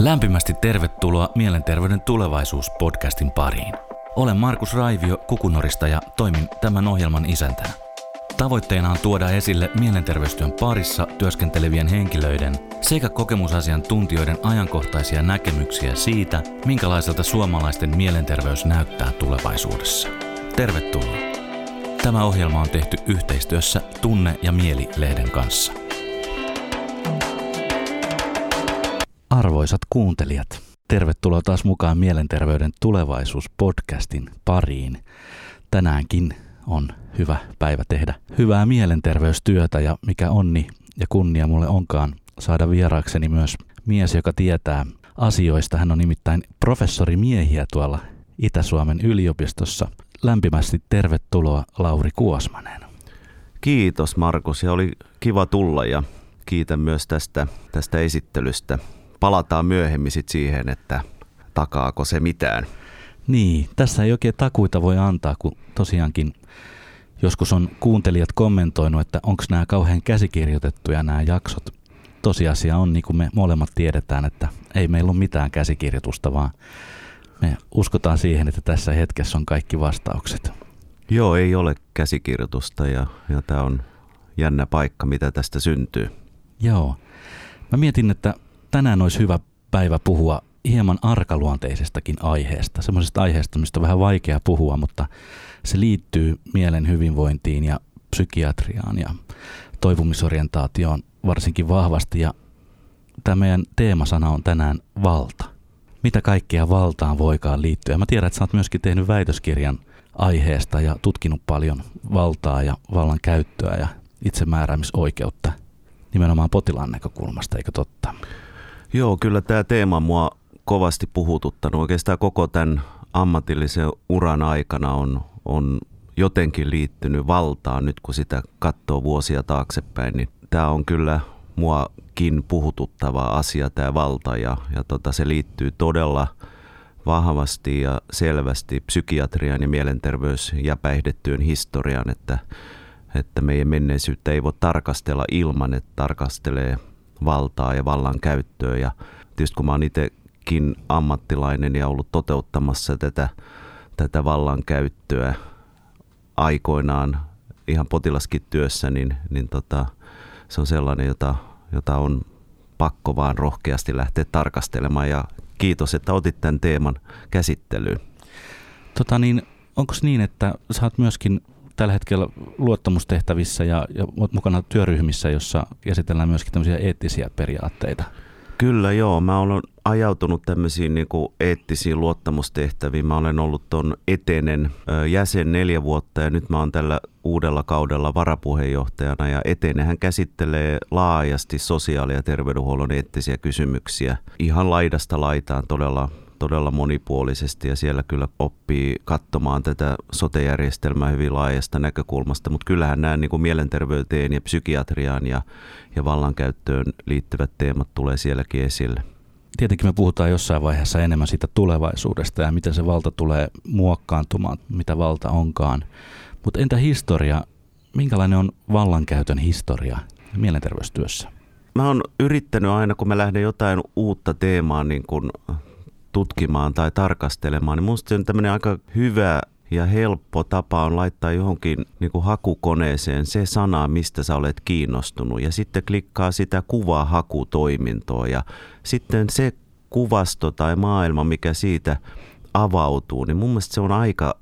Lämpimästi tervetuloa Mielenterveyden tulevaisuus-podcastin pariin. Olen Markus Raivio Kukunorista ja toimin tämän ohjelman isäntänä. Tavoitteena on tuoda esille mielenterveystyön parissa työskentelevien henkilöiden sekä kokemusasiantuntijoiden ajankohtaisia näkemyksiä siitä, minkälaiselta suomalaisten mielenterveys näyttää tulevaisuudessa. Tervetuloa. Tämä ohjelma on tehty yhteistyössä Tunne ja Mieli-lehden kanssa. Arvoisat kuuntelijat, tervetuloa taas mukaan Mielenterveyden tulevaisuus-podcastin pariin. Tänäänkin on hyvä päivä tehdä hyvää mielenterveystyötä ja mikä onni ja kunnia mulle onkaan saada vieraakseni myös mies, joka tietää asioista. Hän on nimittäin professori miehiä tuolla Itä-Suomen yliopistossa. Lämpimästi tervetuloa Lauri Kuosmanen. Kiitos Markus ja oli kiva tulla ja kiitän myös tästä, tästä esittelystä palataan myöhemmin sit siihen, että takaako se mitään. Niin, tässä ei oikein takuita voi antaa, kun tosiaankin joskus on kuuntelijat kommentoinut, että onko nämä kauhean käsikirjoitettuja nämä jaksot. Tosiasia on, niin kuin me molemmat tiedetään, että ei meillä ole mitään käsikirjoitusta, vaan me uskotaan siihen, että tässä hetkessä on kaikki vastaukset. Joo, ei ole käsikirjoitusta ja, ja tämä on jännä paikka, mitä tästä syntyy. Joo. Mä mietin, että tänään olisi hyvä päivä puhua hieman arkaluonteisestakin aiheesta, semmoisesta aiheesta, mistä on vähän vaikea puhua, mutta se liittyy mielen hyvinvointiin ja psykiatriaan ja toipumisorientaatioon varsinkin vahvasti. Ja tämä meidän teemasana on tänään valta. Mitä kaikkea valtaan voikaan liittyä? Mä tiedän, että sä oot myöskin tehnyt väitöskirjan aiheesta ja tutkinut paljon valtaa ja vallan käyttöä ja itsemääräämisoikeutta nimenomaan potilaan näkökulmasta, eikö totta? Joo, kyllä tämä teema mua kovasti puhututtanut. Oikeastaan koko tämän ammatillisen uran aikana on, on jotenkin liittynyt valtaan nyt kun sitä katsoo vuosia taaksepäin, niin tämä on kyllä muakin puhututtava asia tämä valta ja, ja tota, se liittyy todella vahvasti ja selvästi psykiatrian ja mielenterveys- ja päihdetyön historiaan, että, että meidän menneisyyttä ei voi tarkastella ilman, että tarkastelee valtaa ja vallan käyttöä. Ja tietysti kun mä oon itsekin ammattilainen ja ollut toteuttamassa tätä, tätä vallan käyttöä aikoinaan ihan potilaskin työssä, niin, niin tota, se on sellainen, jota, jota on pakko vaan rohkeasti lähteä tarkastelemaan ja kiitos, että otit tämän teeman käsittelyyn. Tota niin, onko niin, että sä oot myöskin tällä hetkellä luottamustehtävissä ja, ja mukana työryhmissä, jossa käsitellään myöskin tämmöisiä eettisiä periaatteita. Kyllä joo, mä olen ajautunut tämmöisiin niin kuin eettisiin luottamustehtäviin. Mä olen ollut tuon etenen jäsen neljä vuotta ja nyt mä oon tällä uudella kaudella varapuheenjohtajana ja etenehän käsittelee laajasti sosiaali- ja terveydenhuollon eettisiä kysymyksiä. Ihan laidasta laitaan todella todella monipuolisesti ja siellä kyllä oppii katsomaan tätä sotejärjestelmää hyvin laajasta näkökulmasta, mutta kyllähän nämä niin kuin mielenterveyteen ja psykiatriaan ja, ja vallankäyttöön liittyvät teemat tulee sielläkin esille. Tietenkin me puhutaan jossain vaiheessa enemmän siitä tulevaisuudesta ja miten se valta tulee muokkaantumaan, mitä valta onkaan. Mutta entä historia? Minkälainen on vallankäytön historia mielenterveystyössä? Mä oon yrittänyt aina, kun mä lähden jotain uutta teemaa niin kun tutkimaan tai tarkastelemaan, niin minusta se on tämmöinen aika hyvä ja helppo tapa on laittaa johonkin niin kuin hakukoneeseen se sana, mistä sä olet kiinnostunut ja sitten klikkaa sitä kuvaa hakutoimintoa ja sitten se kuvasto tai maailma, mikä siitä avautuu, niin mun mielestä se on aika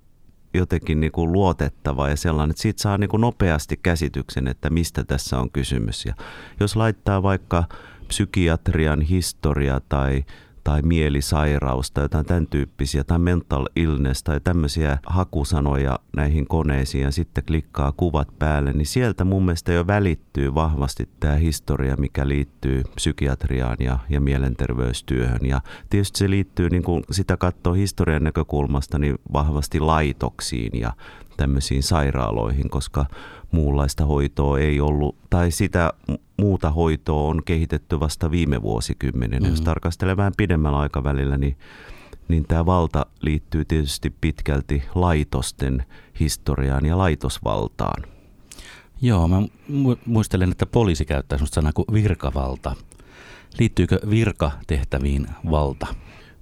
jotenkin niin kuin luotettava ja sellainen, että siitä saa niin kuin nopeasti käsityksen, että mistä tässä on kysymys. Ja jos laittaa vaikka psykiatrian historia tai tai mielisairaus tai jotain tämän tyyppisiä tai mental illness tai tämmöisiä hakusanoja näihin koneisiin ja sitten klikkaa kuvat päälle, niin sieltä mun mielestä jo välittyy vahvasti tämä historia, mikä liittyy psykiatriaan ja, ja mielenterveystyöhön. Ja tietysti se liittyy, niin kun sitä katsoo historian näkökulmasta, niin vahvasti laitoksiin ja tämmöisiin sairaaloihin, koska muunlaista hoitoa ei ollut, tai sitä muuta hoitoa on kehitetty vasta viime vuosikymmenen. Mm-hmm. Jos tarkastelee vähän pidemmällä aikavälillä, niin, niin tämä valta liittyy tietysti pitkälti laitosten historiaan ja laitosvaltaan. Joo, mä muistelen, että poliisi käyttää sellaista sanaa kuin virkavalta. Liittyykö virkatehtäviin valta?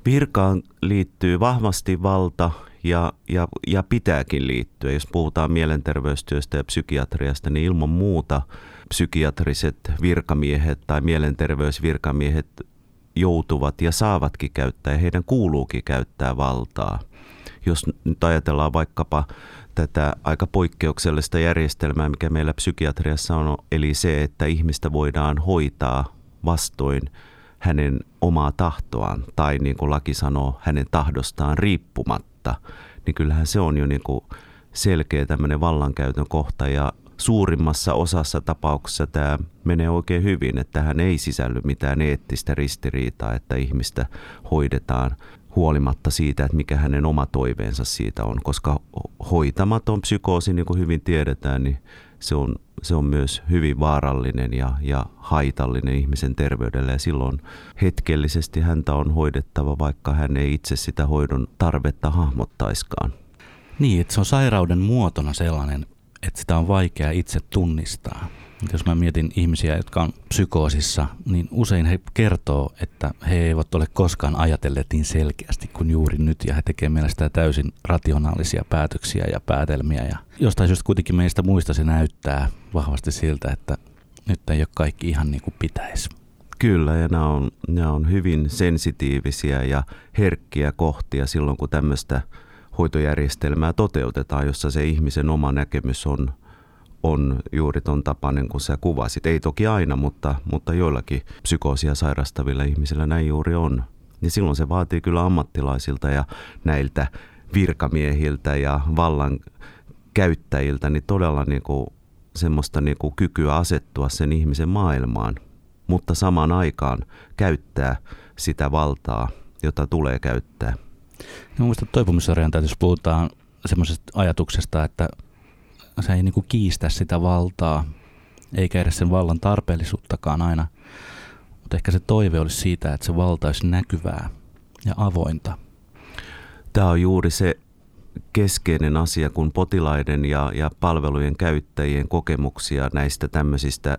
Virkaan liittyy vahvasti valta ja, ja, ja pitääkin liittyä. Jos puhutaan mielenterveystyöstä ja psykiatriasta, niin ilman muuta psykiatriset virkamiehet tai mielenterveysvirkamiehet joutuvat ja saavatkin käyttää ja heidän kuuluukin käyttää valtaa. Jos nyt ajatellaan vaikkapa tätä aika poikkeuksellista järjestelmää, mikä meillä psykiatriassa on, eli se, että ihmistä voidaan hoitaa vastoin hänen omaa tahtoaan tai niin kuin laki sanoo, hänen tahdostaan riippumatta, niin kyllähän se on jo niin kuin selkeä tämmöinen vallankäytön kohta. Ja suurimmassa osassa tapauksessa tämä menee oikein hyvin, että tähän ei sisälly mitään eettistä ristiriitaa, että ihmistä hoidetaan huolimatta siitä, että mikä hänen oma toiveensa siitä on, koska hoitamaton psykoosi, niin kuin hyvin tiedetään, niin se on, se on myös hyvin vaarallinen ja, ja haitallinen ihmisen terveydelle ja silloin hetkellisesti häntä on hoidettava, vaikka hän ei itse sitä hoidon tarvetta hahmottaiskaan. Niin, että se on sairauden muotona sellainen, että sitä on vaikea itse tunnistaa. Jos mä mietin ihmisiä, jotka on psykoosissa, niin usein he kertoo, että he eivät ole koskaan ajatelleet niin selkeästi kuin juuri nyt, ja he tekevät mielestäni täysin rationaalisia päätöksiä ja päätelmiä. Ja jostain syystä kuitenkin meistä muista se näyttää vahvasti siltä, että nyt ei ole kaikki ihan niin kuin pitäisi. Kyllä, ja nämä on, nämä on hyvin sensitiivisiä ja herkkiä kohtia silloin, kun tämmöistä hoitojärjestelmää toteutetaan, jossa se ihmisen oma näkemys on, on juuri ton tapainen kuin sä kuvasit. Ei toki aina, mutta, mutta joillakin psykoosia sairastavilla ihmisillä näin juuri on. Ja silloin se vaatii kyllä ammattilaisilta ja näiltä virkamiehiltä ja vallan käyttäjiltä niin todella niin kuin semmoista niin kuin kykyä asettua sen ihmisen maailmaan, mutta samaan aikaan käyttää sitä valtaa, jota tulee käyttää. No, muista toipumisarjan jos puhutaan semmoisesta ajatuksesta, että se ei niin kuin kiistä sitä valtaa, eikä edes sen vallan tarpeellisuuttakaan aina. Mutta ehkä se toive olisi siitä, että se valta olisi näkyvää ja avointa. Tämä on juuri se keskeinen asia, kun potilaiden ja, ja palvelujen käyttäjien kokemuksia näistä tämmöisistä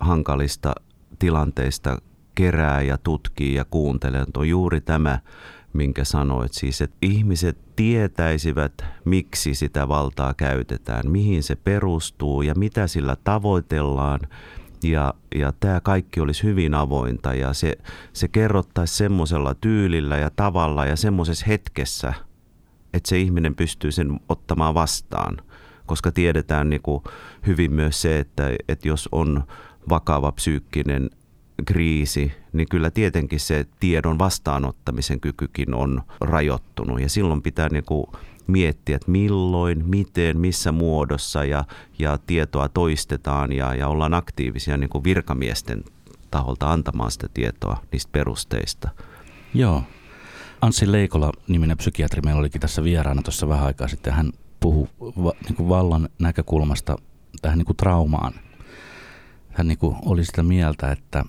hankalista tilanteista kerää ja tutkii ja kuuntelee. On juuri tämä, minkä sanoit. Siis, että ihmiset tietäisivät, miksi sitä valtaa käytetään, mihin se perustuu ja mitä sillä tavoitellaan. Ja, ja tämä kaikki olisi hyvin avointa ja se, se kerrottaisi semmoisella tyylillä ja tavalla ja semmoisessa hetkessä, että se ihminen pystyy sen ottamaan vastaan. Koska tiedetään niin kuin hyvin myös se, että, että jos on vakava psyykkinen kriisi, niin kyllä tietenkin se tiedon vastaanottamisen kykykin on rajoittunut. Ja silloin pitää niin kuin miettiä, että milloin, miten, missä muodossa ja, ja tietoa toistetaan ja, ja ollaan aktiivisia niin kuin virkamiesten taholta antamaan sitä tietoa niistä perusteista. Joo. Anssi Leikola, niminen psykiatri, meillä olikin tässä vieraana tuossa vähän aikaa sitten. Hän puhui va, niin kuin vallan näkökulmasta tähän niin kuin traumaan. Hän niin kuin oli sitä mieltä, että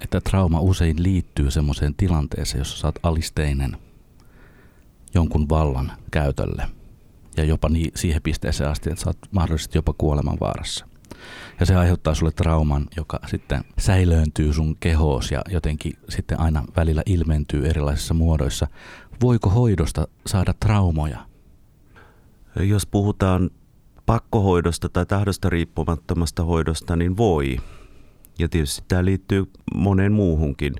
että trauma usein liittyy semmoiseen tilanteeseen, jossa saat alisteinen jonkun vallan käytölle ja jopa niin, siihen pisteeseen asti, että saat mahdollisesti jopa kuoleman vaarassa. Ja se aiheuttaa sulle trauman, joka sitten säilööntyy sun kehoos ja jotenkin sitten aina välillä ilmentyy erilaisissa muodoissa. Voiko hoidosta saada traumoja? Jos puhutaan pakkohoidosta tai tahdosta riippumattomasta hoidosta, niin voi. Ja tietysti tämä liittyy moneen muuhunkin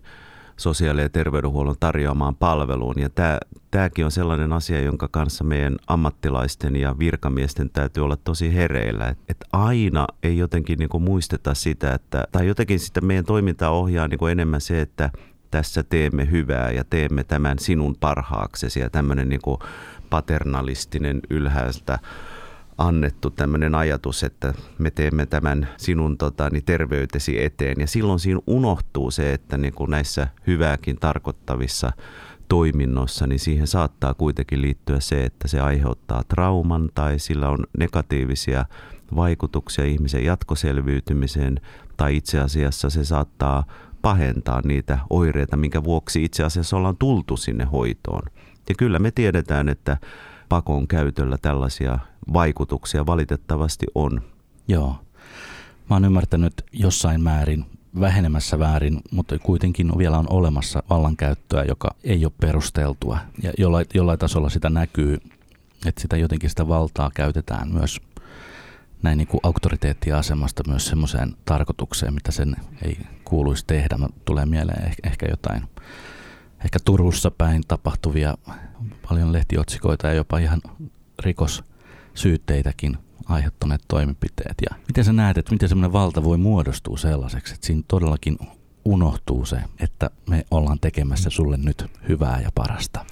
sosiaali- ja terveydenhuollon tarjoamaan palveluun. Ja tämä, tämäkin on sellainen asia, jonka kanssa meidän ammattilaisten ja virkamiesten täytyy olla tosi hereillä. Että et aina ei jotenkin niin muisteta sitä, että, tai jotenkin sitä meidän toimintaa ohjaa niin enemmän se, että tässä teemme hyvää ja teemme tämän sinun parhaaksesi ja tämmöinen niin paternalistinen ylhäältä annettu tämmöinen ajatus, että me teemme tämän sinun tota, niin terveytesi eteen. Ja silloin siinä unohtuu se, että niin kuin näissä hyvääkin tarkoittavissa toiminnoissa, niin siihen saattaa kuitenkin liittyä se, että se aiheuttaa trauman tai sillä on negatiivisia vaikutuksia ihmisen jatkoselviytymiseen tai itse asiassa se saattaa pahentaa niitä oireita, minkä vuoksi itse asiassa ollaan tultu sinne hoitoon. Ja kyllä me tiedetään, että pakon käytöllä tällaisia vaikutuksia valitettavasti on. Joo. Mä oon ymmärtänyt jossain määrin vähenemässä väärin, mutta kuitenkin vielä on olemassa vallankäyttöä, joka ei ole perusteltua. Ja jollain, jollain tasolla sitä näkyy, että sitä jotenkin sitä valtaa käytetään myös näin niin kuin auktoriteettiasemasta myös semmoiseen tarkoitukseen, mitä sen ei kuuluisi tehdä. Mä tulee mieleen ehkä jotain, ehkä Turussa päin tapahtuvia paljon lehtiotsikoita ja jopa ihan rikossyytteitäkin aiheuttaneet toimenpiteet. Ja miten sä näet, että miten semmoinen valta voi muodostua sellaiseksi, että siinä todellakin unohtuu se, että me ollaan tekemässä sulle nyt hyvää ja parasta?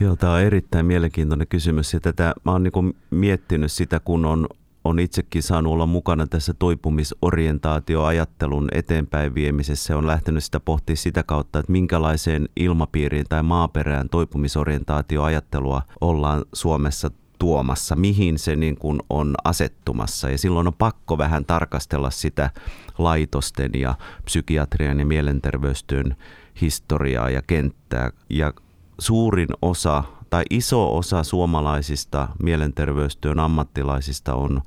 Joo, tämä on erittäin mielenkiintoinen kysymys ja tätä mä oon niin miettinyt sitä, kun on, on itsekin saanut olla mukana tässä toipumisorientaatioajattelun eteenpäin viemisessä. On lähtenyt sitä pohtia sitä kautta, että minkälaiseen ilmapiiriin tai maaperään toipumisorientaatioajattelua ollaan Suomessa tuomassa, mihin se niin kuin on asettumassa. Ja silloin on pakko vähän tarkastella sitä laitosten ja psykiatrian ja mielenterveystyön historiaa ja kenttää. Ja suurin osa tai iso osa suomalaisista mielenterveystyön ammattilaisista on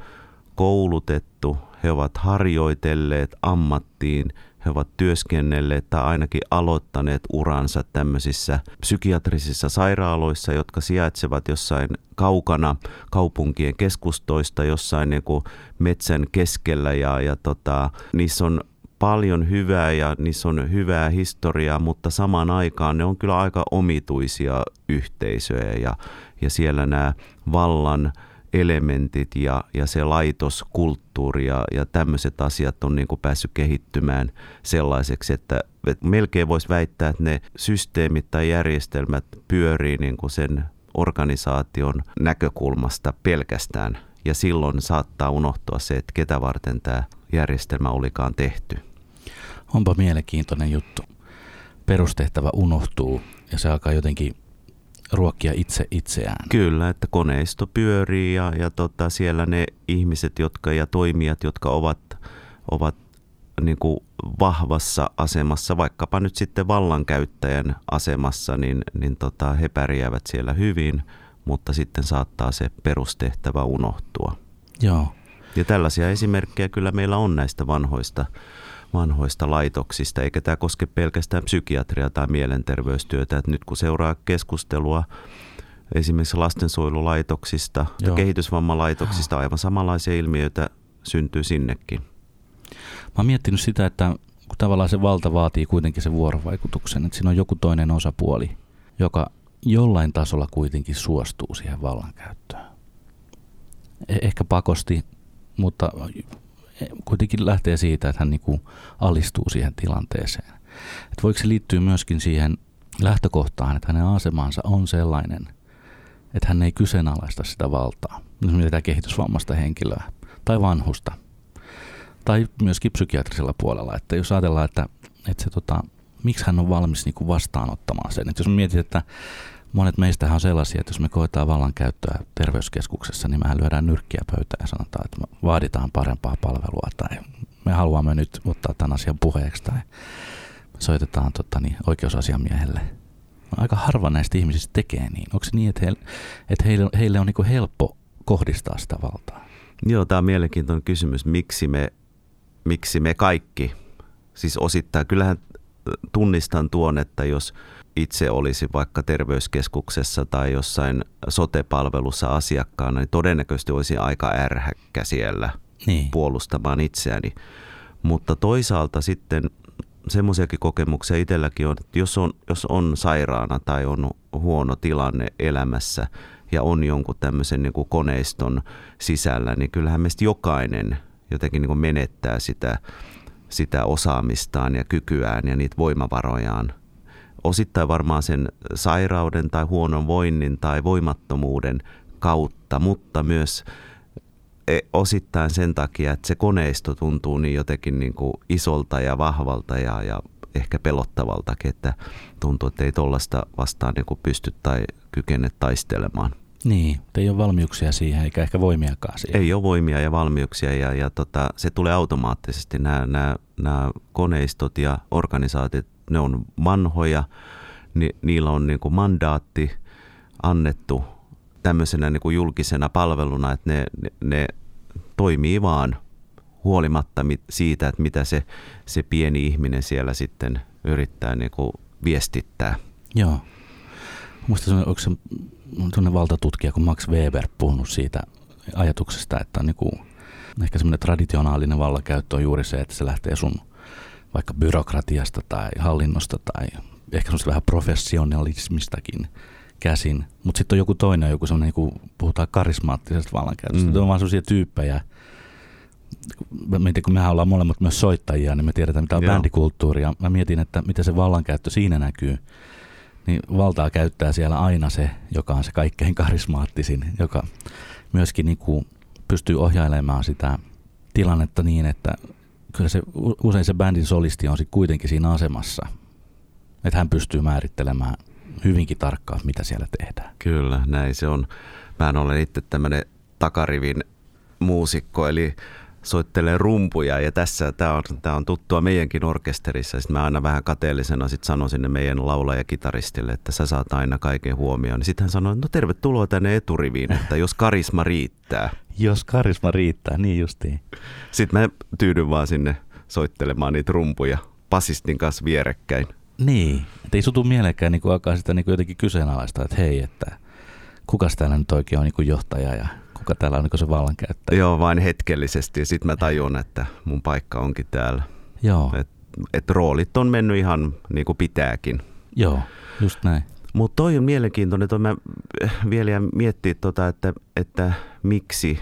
koulutettu, he ovat harjoitelleet ammattiin – he ovat työskennelleet tai ainakin aloittaneet uransa tämmöisissä psykiatrisissa sairaaloissa, jotka sijaitsevat jossain kaukana kaupunkien keskustoista, jossain niin kuin metsän keskellä. Ja, ja tota, niissä on paljon hyvää ja niissä on hyvää historiaa, mutta samaan aikaan ne on kyllä aika omituisia yhteisöjä ja, ja siellä nämä vallan elementit ja, ja se laitoskulttuuri ja, ja tämmöiset asiat on niin kuin päässyt kehittymään sellaiseksi, että, melkein voisi väittää, että ne systeemit tai järjestelmät pyörii niin kuin sen organisaation näkökulmasta pelkästään. Ja silloin saattaa unohtua se, että ketä varten tämä järjestelmä olikaan tehty. Onpa mielenkiintoinen juttu. Perustehtävä unohtuu ja se alkaa jotenkin ruokkia itse itseään. Kyllä, että koneisto pyörii ja, ja tota, siellä ne ihmiset jotka, ja toimijat, jotka ovat, ovat niin kuin vahvassa asemassa, vaikkapa nyt sitten vallankäyttäjän asemassa, niin, niin tota, he pärjäävät siellä hyvin, mutta sitten saattaa se perustehtävä unohtua. Joo. Ja tällaisia esimerkkejä kyllä meillä on näistä vanhoista vanhoista laitoksista, eikä tämä koske pelkästään psykiatria tai mielenterveystyötä. Että nyt kun seuraa keskustelua esimerkiksi lastensuojelulaitoksista ja kehitysvammalaitoksista, aivan samanlaisia ilmiöitä syntyy sinnekin. Mä oon miettinyt sitä, että kun tavallaan se valta vaatii kuitenkin sen vuorovaikutuksen, että siinä on joku toinen osapuoli, joka jollain tasolla kuitenkin suostuu siihen vallankäyttöön. E- ehkä pakosti, mutta kuitenkin lähtee siitä, että hän niin kuin alistuu siihen tilanteeseen. Että voiko se liittyä myöskin siihen lähtökohtaan, että hänen asemansa on sellainen, että hän ei kyseenalaista sitä valtaa. Mietitään kehitysvammasta henkilöä tai vanhusta. Tai myöskin psykiatrisella puolella. Että jos ajatellaan, että, että se, tota, miksi hän on valmis niin kuin vastaanottamaan sen. Että jos mietit, että monet meistä on sellaisia, että jos me koetaan vallankäyttöä terveyskeskuksessa, niin mehän lyödään nyrkkiä pöytään ja sanotaan, että me vaaditaan parempaa palvelua tai me haluamme nyt ottaa tämän asian puheeksi tai soitetaan totta, niin, oikeusasiamiehelle. Aika harva näistä ihmisistä tekee niin. Onko se niin, että heille, että heille, heille on niin helppo kohdistaa sitä valtaa? Joo, tämä on mielenkiintoinen kysymys. Miksi me, miksi me kaikki, siis osittain, kyllähän tunnistan tuon, että jos itse olisi vaikka terveyskeskuksessa tai jossain sotepalvelussa asiakkaana, niin todennäköisesti olisi aika ärhäkkä siellä niin. puolustamaan itseäni. Mutta toisaalta sitten semmoisiakin kokemuksia itselläkin on, että jos on, jos on sairaana tai on huono tilanne elämässä ja on jonkun tämmöisen niin kuin koneiston sisällä, niin kyllähän meistä jokainen jotenkin niin kuin menettää sitä, sitä osaamistaan ja kykyään ja niitä voimavarojaan – osittain varmaan sen sairauden tai huonon voinnin tai voimattomuuden kautta, mutta myös e, osittain sen takia, että se koneisto tuntuu niin jotenkin niin kuin isolta ja vahvalta ja, ja ehkä pelottavaltakin, että tuntuu, että ei tuollaista vastaan niin kuin pysty tai kykene taistelemaan. Niin, ei ole valmiuksia siihen eikä ehkä voimiakaan siihen. Ei ole voimia ja valmiuksia ja, ja tota, se tulee automaattisesti. Nämä, nämä, nämä koneistot ja organisaatiot ne on vanhoja, ni, niillä on niin kuin mandaatti annettu tämmöisenä niin kuin julkisena palveluna, että ne, ne, ne toimii vaan huolimatta siitä, että mitä se, se pieni ihminen siellä sitten yrittää niin kuin viestittää. Joo. Muista se, onko se valtatutkija kuin Max Weber puhunut siitä ajatuksesta, että on niin kuin, ehkä semmoinen traditionaalinen vallankäyttö on juuri se, että se lähtee sun vaikka byrokratiasta tai hallinnosta tai ehkä semmoista vähän professionalismistakin käsin. Mutta sitten on joku toinen, joku semmoinen, niin kun puhutaan karismaattisesta vallankäytöstä. Mm. On vaan sellaisia tyyppejä, mietin, kun mehän ollaan molemmat myös soittajia, niin me tiedetään, mitä on Joo. bändikulttuuri. Ja mä mietin, että miten se vallankäyttö siinä näkyy. Niin valtaa käyttää siellä aina se, joka on se kaikkein karismaattisin, joka myöskin niin kuin pystyy ohjailemaan sitä tilannetta niin, että kyllä se, usein se bändin solisti on sitten kuitenkin siinä asemassa, että hän pystyy määrittelemään hyvinkin tarkkaan, mitä siellä tehdään. Kyllä, näin se on. Mä olen itse tämmöinen takarivin muusikko, eli soittelee rumpuja ja tässä tämä on, tää on tuttua meidänkin orkesterissa. Sitten mä aina vähän kateellisena sit sanon sinne meidän laulaja-kitaristille, että sä saat aina kaiken huomioon. Sitten hän sanoi, no tervetuloa tänne eturiviin, että jos karisma riittää. jos karisma riittää, niin justiin. Sitten mä tyydyn vaan sinne soittelemaan niitä rumpuja pasistin kanssa vierekkäin. Niin, että ei sutu mielekään niin alkaa sitä niin jotenkin kyseenalaista, että hei, että kukas täällä nyt oikein on niin johtaja ja kuka täällä on niin se vallankäyttäjä. Joo, vain hetkellisesti ja sitten mä tajun, että mun paikka onkin täällä. Joo. Et, et roolit on mennyt ihan niin kuin pitääkin. Joo, just näin. Mutta toi on mielenkiintoinen, että mä vielä miettii, tota, että, että miksi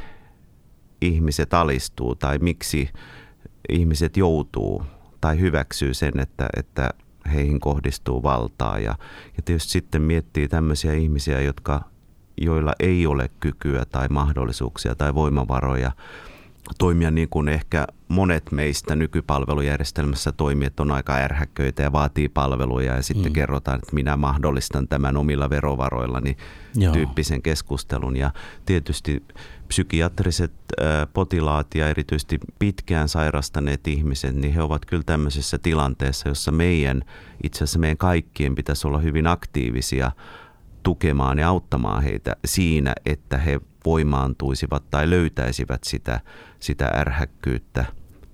ihmiset alistuu tai miksi ihmiset joutuu tai hyväksyy sen, että, että heihin kohdistuu valtaa. Ja, ja tietysti sitten miettii tämmöisiä ihmisiä, jotka, joilla ei ole kykyä tai mahdollisuuksia tai voimavaroja toimia niin kuin ehkä monet meistä nykypalvelujärjestelmässä toimii, että on aika ärhäköitä ja vaatii palveluja ja sitten mm. kerrotaan, että minä mahdollistan tämän omilla verovaroillani Joo. tyyppisen keskustelun. Ja tietysti psykiatriset potilaat ja erityisesti pitkään sairastaneet ihmiset, niin he ovat kyllä tämmöisessä tilanteessa, jossa meidän, itse asiassa meidän kaikkien pitäisi olla hyvin aktiivisia tukemaan ja auttamaan heitä siinä, että he voimaantuisivat tai löytäisivät sitä, sitä ärhäkkyyttä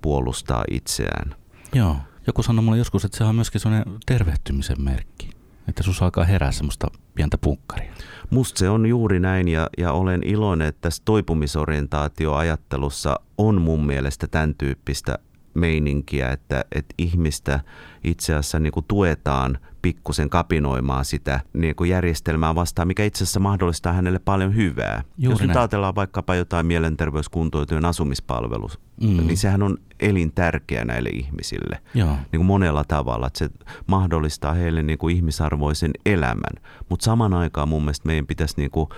puolustaa itseään. Joo. Joku sanoi mulle joskus, että se on myöskin sellainen tervehtymisen merkki, että sus alkaa herää semmoista pientä punkkaria. Musta se on juuri näin ja, ja olen iloinen, että tässä toipumisorientaatioajattelussa on mun mielestä tämän tyyppistä meininkiä, että, että ihmistä itse asiassa niin kuin tuetaan pikkusen kapinoimaan sitä niin kuin järjestelmää vastaan, mikä itse asiassa mahdollistaa hänelle paljon hyvää. Juuri Jos nyt ajatellaan vaikkapa jotain mielenterveyskuntoutujien asumispalvelu, mm. niin sehän on elintärkeä näille ihmisille Joo. Niin kuin monella tavalla, että se mahdollistaa heille niin kuin ihmisarvoisen elämän. Mutta saman aikaan mun mielestä meidän pitäisi, niin kuin,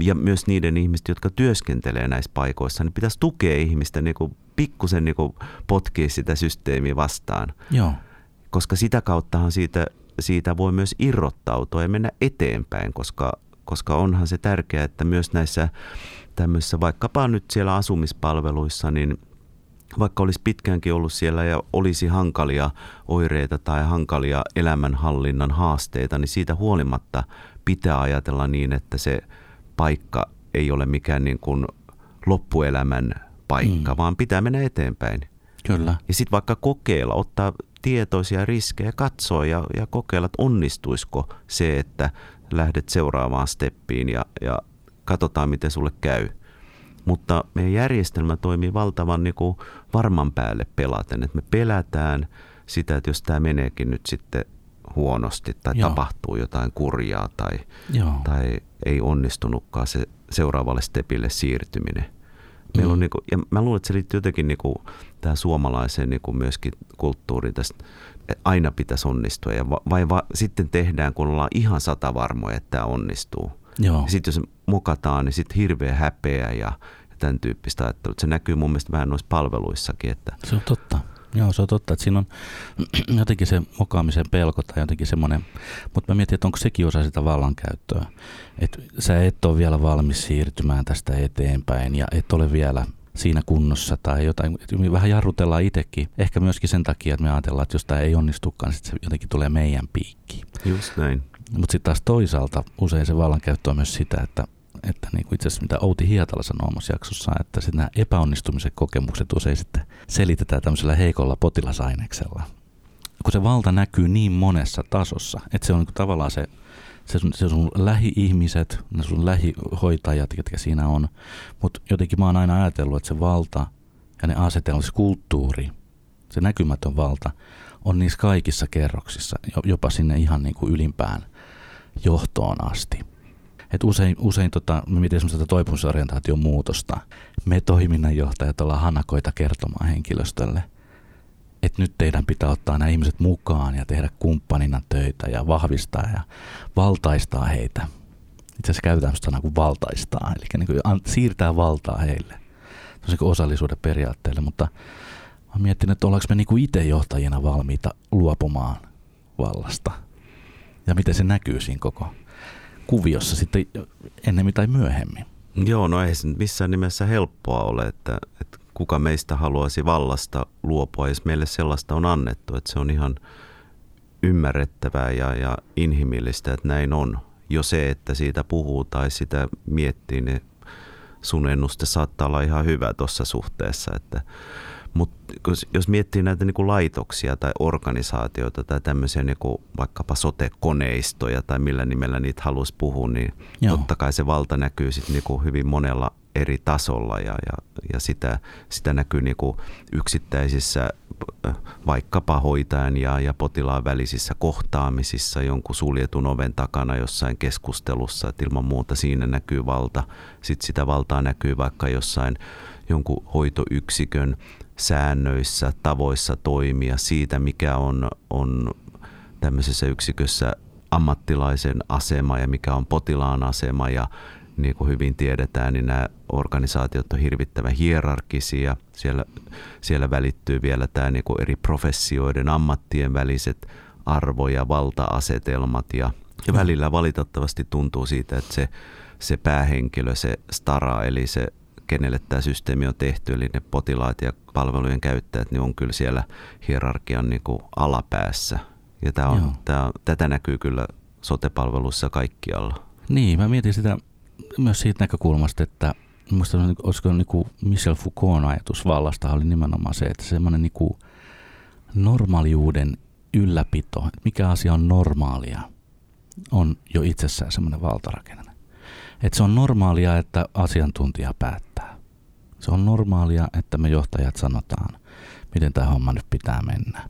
ja myös niiden ihmisten, jotka työskentelee näissä paikoissa, niin pitäisi tukea ihmistä niin kuin pikkusen niin potkii sitä systeemiä vastaan. Joo. Koska sitä kauttahan siitä, siitä voi myös irrottautua ja mennä eteenpäin, koska, koska onhan se tärkeää, että myös näissä tämmöisissä vaikkapa nyt siellä asumispalveluissa, niin vaikka olisi pitkäänkin ollut siellä ja olisi hankalia oireita tai hankalia elämänhallinnan haasteita, niin siitä huolimatta pitää ajatella niin, että se paikka ei ole mikään niin kuin loppuelämän paikka, mm. vaan pitää mennä eteenpäin. Kyllä. Ja sitten vaikka kokeilla, ottaa tietoisia riskejä, katsoa ja, ja kokeilla, että onnistuisiko se, että lähdet seuraavaan steppiin ja, ja katsotaan, miten sulle käy. Mutta meidän järjestelmä toimii valtavan niin kuin varman päälle pelaten, että me pelätään sitä, että jos tämä meneekin nyt sitten huonosti tai Joo. tapahtuu jotain kurjaa tai, Joo. tai ei onnistunutkaan se seuraavalle stepille siirtyminen – Meillä on niin kuin, ja mä luulen, että se liittyy jotenkin niin kuin tähän suomalaiseen niin kuin myöskin kulttuuriin tästä, aina pitäisi onnistua. Ja va, vai va, sitten tehdään, kun ollaan ihan sata varmoja, että tämä onnistuu. Joo. Sitten jos mokataan, niin sitten hirveä häpeä ja, ja tämän tyyppistä ajattelua. Se näkyy mun mielestä vähän noissa palveluissakin. Että... Se on totta. Joo, se on totta, että siinä on jotenkin se mokaamisen pelko tai jotenkin semmoinen, mutta mä mietin, että onko sekin osa sitä vallankäyttöä. Että sä et ole vielä valmis siirtymään tästä eteenpäin ja et ole vielä siinä kunnossa tai jotain. Vähän jarrutellaan itsekin. Ehkä myöskin sen takia, että me ajatellaan, että jos tämä ei onnistukaan, niin se jotenkin tulee meidän piikkiin. Just näin. Mutta sitten taas toisaalta usein se vallankäyttö on myös sitä, että että niin kuin itse asiassa mitä Outi Hietala sanoo omassa jaksossa, että sitten nämä epäonnistumisen kokemukset usein sitten selitetään tämmöisellä heikolla potilasaineksella. Kun se valta näkyy niin monessa tasossa, että se on niin tavallaan se, se, sun, se sun lähi-ihmiset, ne sun lähihoitajat, jotka siinä on, mutta jotenkin mä oon aina ajatellut, että se valta ja ne asetelmat, se kulttuuri, se näkymätön valta on niissä kaikissa kerroksissa, jopa sinne ihan niin kuin ylimpään johtoon asti. Et usein, usein tota, me mietin tätä toipumisorientaation muutosta. Me toiminnanjohtajat ollaan hanakoita kertomaan henkilöstölle, että nyt teidän pitää ottaa nämä ihmiset mukaan ja tehdä kumppanina töitä ja vahvistaa ja valtaistaa heitä. Itse asiassa käytetään sanaa kuin valtaistaa, eli niin kuin siirtää valtaa heille. Se on osallisuuden periaatteelle, mutta mä mietin, että ollaanko me niin itse johtajina valmiita luopumaan vallasta. Ja miten se näkyy siinä koko kuviossa sitten ennemmin tai myöhemmin. Joo, no ei se missään nimessä helppoa ole, että, että kuka meistä haluaisi vallasta luopua, jos meille sellaista on annettu, että se on ihan ymmärrettävää ja, ja inhimillistä, että näin on. Jo se, että siitä puhuu tai sitä miettii, niin sun ennuste saattaa olla ihan hyvä tuossa suhteessa, että mutta jos miettii näitä niin kuin laitoksia tai organisaatioita tai tämmöisiä niin kuin vaikkapa sote-koneistoja tai millä nimellä niitä haluaisi puhua, niin Joo. totta kai se valta näkyy sit niin kuin hyvin monella eri tasolla ja, ja, ja sitä, sitä näkyy niin kuin yksittäisissä vaikkapa hoitajan ja, ja potilaan välisissä kohtaamisissa jonkun suljetun oven takana jossain keskustelussa, että ilman muuta siinä näkyy valta. Sitten sitä valtaa näkyy vaikka jossain jonkun hoitoyksikön säännöissä, tavoissa toimia, siitä mikä on, on tämmöisessä yksikössä ammattilaisen asema ja mikä on potilaan asema. Ja niin kuin hyvin tiedetään, niin nämä organisaatiot on hirvittävän hierarkisia. Siellä, siellä välittyy vielä tämä niin kuin eri professioiden, ammattien väliset arvo- ja valta-asetelmat. Ja, ja välillä valitettavasti tuntuu siitä, että se, se päähenkilö, se stara, eli se kenelle tämä systeemi on tehty, eli ne potilaat ja palvelujen käyttäjät, niin on kyllä siellä hierarkian niin kuin alapäässä. Ja tämä on, tämä, tätä näkyy kyllä sotepalveluissa kaikkialla. Niin, mä mietin sitä myös siitä näkökulmasta, että Minusta olisiko niin kuin Michel Foucault ajatus vallasta oli nimenomaan se, että semmoinen niin kuin normaaliuden ylläpito, että mikä asia on normaalia, on jo itsessään semmoinen valtarakenne. Että se on normaalia, että asiantuntija päättää. Se on normaalia, että me johtajat sanotaan, miten tämä homma nyt pitää mennä.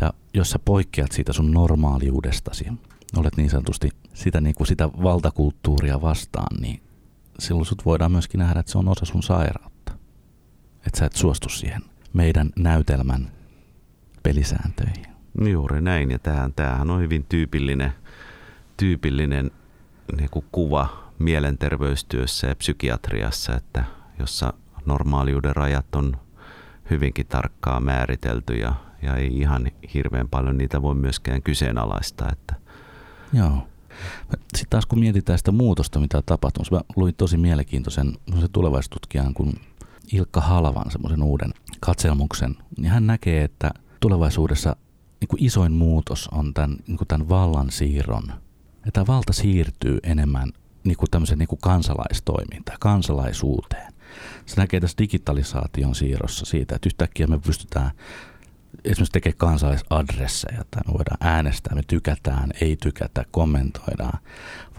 Ja jos sä poikkeat siitä sun normaaliudestasi, olet niin sanotusti sitä, niin kuin sitä valtakulttuuria vastaan, niin silloin sut voidaan myöskin nähdä, että se on osa sun sairautta. Että sä et suostu siihen meidän näytelmän pelisääntöihin. Juuri näin, ja tämähän, tämähän on hyvin tyypillinen, tyypillinen niin kuin kuva mielenterveystyössä ja psykiatriassa, että jossa normaaliuden rajat on hyvinkin tarkkaan määritelty ja, ja ei ihan hirveän paljon niitä voi myöskään kyseenalaistaa. Että. Joo. Sitten taas kun mietitään sitä muutosta, mitä on tapahtunut, mä luin tosi mielenkiintoisen tulevaisuustutkijan kuin Ilkka Halvan semmoisen uuden katselmuksen, niin hän näkee, että tulevaisuudessa niin kuin isoin muutos on tämän, niin kuin tämän vallan siirron. Että valta siirtyy enemmän niin kuin tämmöisen niin kuin kansalaistoimintaan, kansalaisuuteen. Se näkee tässä digitalisaation siirrossa siitä, että yhtäkkiä me pystytään esimerkiksi tekemään kansalaisadresseja, tai me voidaan äänestää, me tykätään, ei tykätä, kommentoidaan,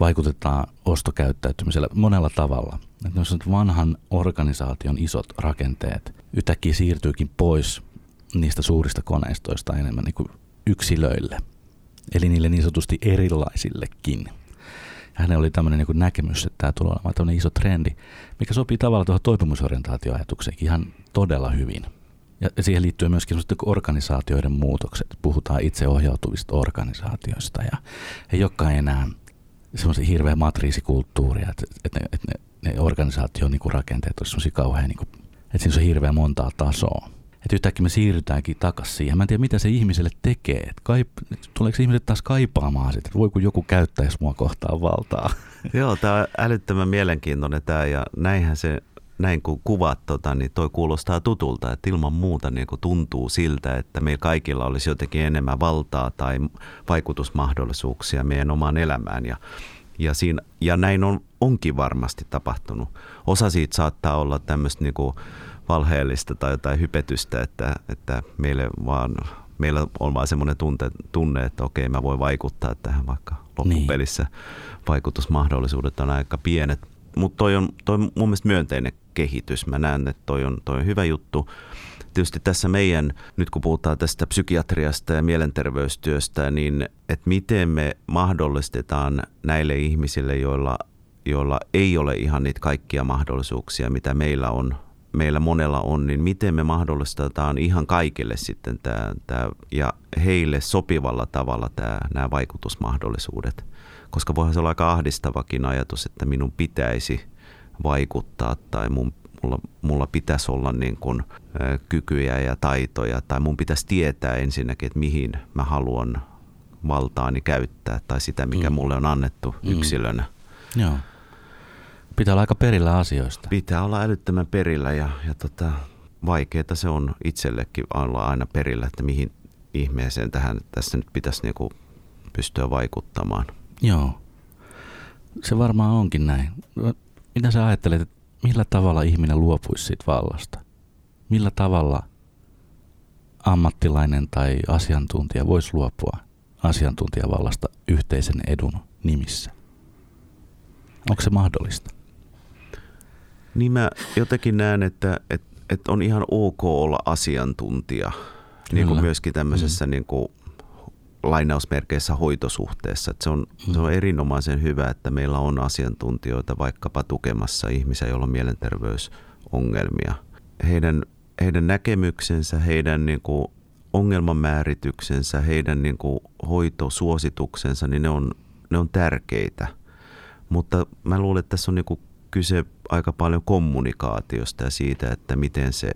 vaikutetaan ostokäyttäytymisellä monella tavalla. Että jos vanhan organisaation isot rakenteet yhtäkkiä siirtyykin pois niistä suurista koneistoista enemmän niin kuin yksilöille, eli niille niin sanotusti erilaisillekin hänellä oli tämmöinen niin näkemys, että tämä tulee olemaan tämmöinen iso trendi, mikä sopii tavallaan tuohon toipumusorientaatioajatukseen ihan todella hyvin. Ja siihen liittyy myöskin organisaatioiden muutokset. Puhutaan itseohjautuvista organisaatioista ja ei olekaan enää semmoisia hirveä matriisikulttuuria, että, että, ne, että ne, ne organisaation niin rakenteet olisivat semmoisia kauhean, niin kuin, että siinä on hirveän montaa tasoa. Että yhtäkkiä me siirrytäänkin takaisin siihen. Mä en tiedä, mitä se ihmiselle tekee. Että kaip, tuleeko ihmiset taas kaipaamaan sitä, että voi kun joku käyttäisi mua kohtaan valtaa. Joo, tämä on älyttömän mielenkiintoinen tämä ja näinhän se näin kun kuvat, tota, niin toi kuulostaa tutulta, että ilman muuta niin tuntuu siltä, että meillä kaikilla olisi jotenkin enemmän valtaa tai vaikutusmahdollisuuksia meidän omaan elämään. Ja, Ja, siinä, ja näin on, onkin varmasti tapahtunut. Osa siitä saattaa olla tämmöistä niinku valheellista tai jotain hypetystä, että, että meille vaan, meillä on vaan semmoinen tunte, tunne, että okei mä voin vaikuttaa tähän vaikka loppupelissä. Niin. Vaikutusmahdollisuudet on aika pienet. Mutta toi on, toi on mun mielestä myönteinen kehitys. Mä näen, että toi on, toi on hyvä juttu tietysti tässä meidän, nyt kun puhutaan tästä psykiatriasta ja mielenterveystyöstä, niin että miten me mahdollistetaan näille ihmisille, joilla, joilla ei ole ihan niitä kaikkia mahdollisuuksia, mitä meillä on, meillä monella on, niin miten me mahdollistetaan ihan kaikille sitten tämä, tämä ja heille sopivalla tavalla tämä, nämä vaikutusmahdollisuudet. Koska voihan se olla aika ahdistavakin ajatus, että minun pitäisi vaikuttaa tai mun mulla, mulla pitäisi olla niin kuin, ä, kykyjä ja taitoja tai mun pitäisi tietää ensinnäkin, että mihin mä haluan valtaani käyttää tai sitä, mikä mm. mulle on annettu mm. yksilönä. Joo. Pitää olla aika perillä asioista. Pitää olla älyttömän perillä ja, ja tota, vaikeaa se on itsellekin olla aina perillä, että mihin ihmeeseen tähän tässä nyt pitäisi niinku pystyä vaikuttamaan. Joo, se varmaan onkin näin. Mitä sä ajattelet, että millä tavalla ihminen luopuisi siitä vallasta? Millä tavalla ammattilainen tai asiantuntija voisi luopua asiantuntijavallasta yhteisen edun nimissä? Onko se mahdollista? Niin mä jotenkin näen, että, että, että on ihan ok olla asiantuntija. Niin kuin myöskin tämmöisessä mm. niin kuin lainausmerkeissä hoitosuhteessa. Että se, on, mm. se on erinomaisen hyvä, että meillä on asiantuntijoita vaikkapa tukemassa ihmisiä, joilla on mielenterveysongelmia. Heidän, heidän näkemyksensä, heidän niin kuin ongelmanmäärityksensä, heidän niin kuin hoitosuosituksensa, niin ne on, ne on tärkeitä. Mutta mä luulen, että tässä on niin kuin kyse aika paljon kommunikaatiosta ja siitä, että miten se,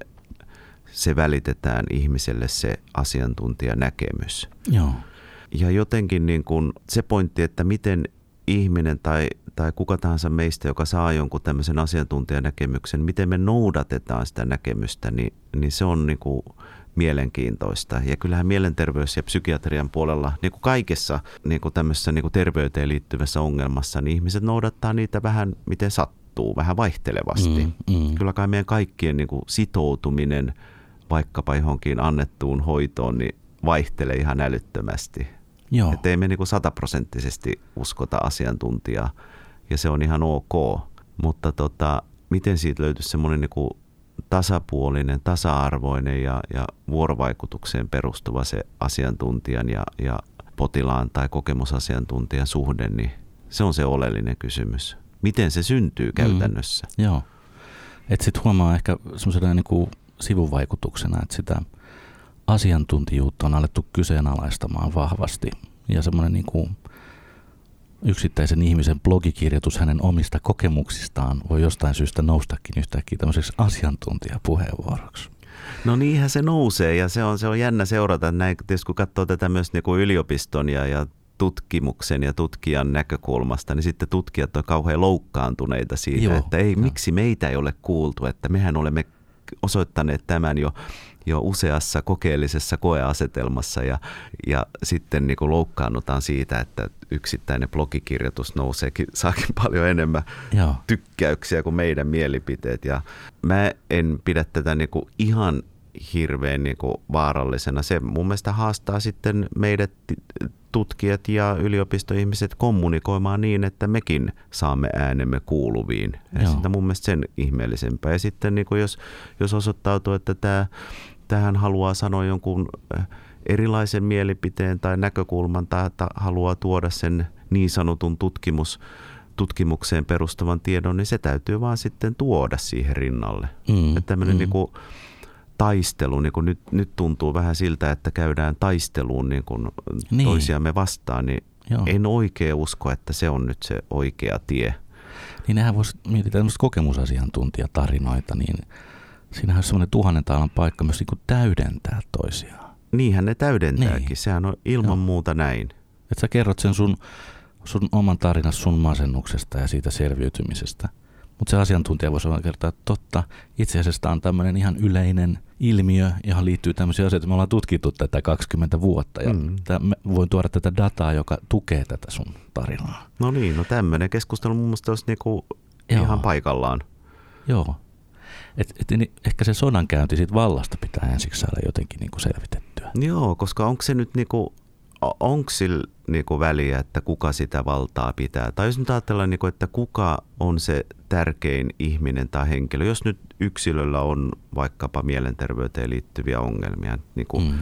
se välitetään ihmiselle se asiantuntijanäkemys. Joo. Ja jotenkin niin kuin se pointti, että miten ihminen tai, tai kuka tahansa meistä, joka saa jonkun tämmöisen asiantuntijanäkemyksen, miten me noudatetaan sitä näkemystä, niin, niin se on niin kuin mielenkiintoista. Ja kyllähän mielenterveys- ja psykiatrian puolella, niin kuin kaikessa niin kuin tämmöisessä niin kuin terveyteen liittyvässä ongelmassa, niin ihmiset noudattaa niitä vähän miten sattuu, vähän vaihtelevasti. Mm, mm. Kyllä kai meidän kaikkien niin kuin sitoutuminen vaikkapa johonkin annettuun hoitoon, niin vaihtelee ihan älyttömästi. Joo. Että ei me niin sataprosenttisesti uskota asiantuntijaa ja se on ihan ok. Mutta tota, miten siitä löytyisi semmoinen niin tasapuolinen, tasa-arvoinen ja, ja vuorovaikutukseen perustuva se asiantuntijan ja, ja potilaan tai kokemusasiantuntijan suhde, niin se on se oleellinen kysymys. Miten se syntyy mm. käytännössä? Mm, joo. Että sitten huomaa ehkä semmoisena niin sivuvaikutuksena, että sitä – asiantuntijuutta on alettu kyseenalaistamaan vahvasti. Ja semmoinen niin kuin yksittäisen ihmisen blogikirjoitus hänen omista kokemuksistaan voi jostain syystä noustakin yhtäkkiä tämmöiseksi asiantuntijapuheenvuoroksi. No niinhän se nousee ja se on, se on jännä seurata näin, tietysti kun katsoo tätä myös niin kuin yliopiston ja, ja tutkimuksen ja tutkijan näkökulmasta, niin sitten tutkijat on kauhean loukkaantuneita siitä, Joo, että ei, no. miksi meitä ei ole kuultu, että mehän olemme osoittaneet tämän jo jo useassa kokeellisessa koeasetelmassa ja, ja sitten niin kuin loukkaannutaan siitä, että yksittäinen blogikirjoitus nouseekin, saakin paljon enemmän Joo. tykkäyksiä kuin meidän mielipiteet. Ja mä en pidä tätä niin kuin ihan hirveän niin kuin vaarallisena. Se mun mielestä haastaa sitten meidät tutkijat ja yliopistoihmiset kommunikoimaan niin, että mekin saamme äänemme kuuluviin. Ja sitten mun mielestä sen ihmeellisempää. Ja sitten niin jos, jos osoittautuu, että tämä, tähän haluaa sanoa jonkun äh, erilaisen mielipiteen tai näkökulman tai että haluaa tuoda sen niin sanotun tutkimus, tutkimukseen perustuvan tiedon, niin se täytyy vaan sitten tuoda siihen rinnalle. Mm, että tämmöinen mm. niin kuin, taistelu, niin kuin nyt, nyt tuntuu vähän siltä, että käydään taisteluun niin kuin niin. toisiamme vastaan, niin Joo. en oikein usko, että se on nyt se oikea tie. Niin nehän voisi miettiä tämmöistä kokemusasiantuntijatarinoita, niin siinähän on semmoinen tuhannen taalan paikka myös niin kuin täydentää toisiaan. Niinhän ne täydentääkin, niin. sehän on ilman Joo. muuta näin. Että sä kerrot sen sun, sun oman tarinan sun masennuksesta ja siitä selviytymisestä. Mutta se asiantuntija voisi olla kertoa, että totta, itse asiassa tämä on tämmöinen ihan yleinen ilmiö, johon liittyy tämmöisiä asioita. Me ollaan tutkittu tätä 20 vuotta ja mm. tämä, voin tuoda tätä dataa, joka tukee tätä sun tarinaa. No niin, no tämmöinen keskustelu mun mielestä olisi niinku ihan paikallaan. Joo. Et, et, niin ehkä se sodankäynti siitä vallasta pitää ensiksi saada jotenkin niinku selvitettyä. Joo, koska onko se nyt niinku onko sillä niinku väliä, että kuka sitä valtaa pitää? Tai jos nyt ajatellaan, niinku, että kuka on se tärkein ihminen tai henkilö, jos nyt yksilöllä on vaikkapa mielenterveyteen liittyviä ongelmia, niinku, mm.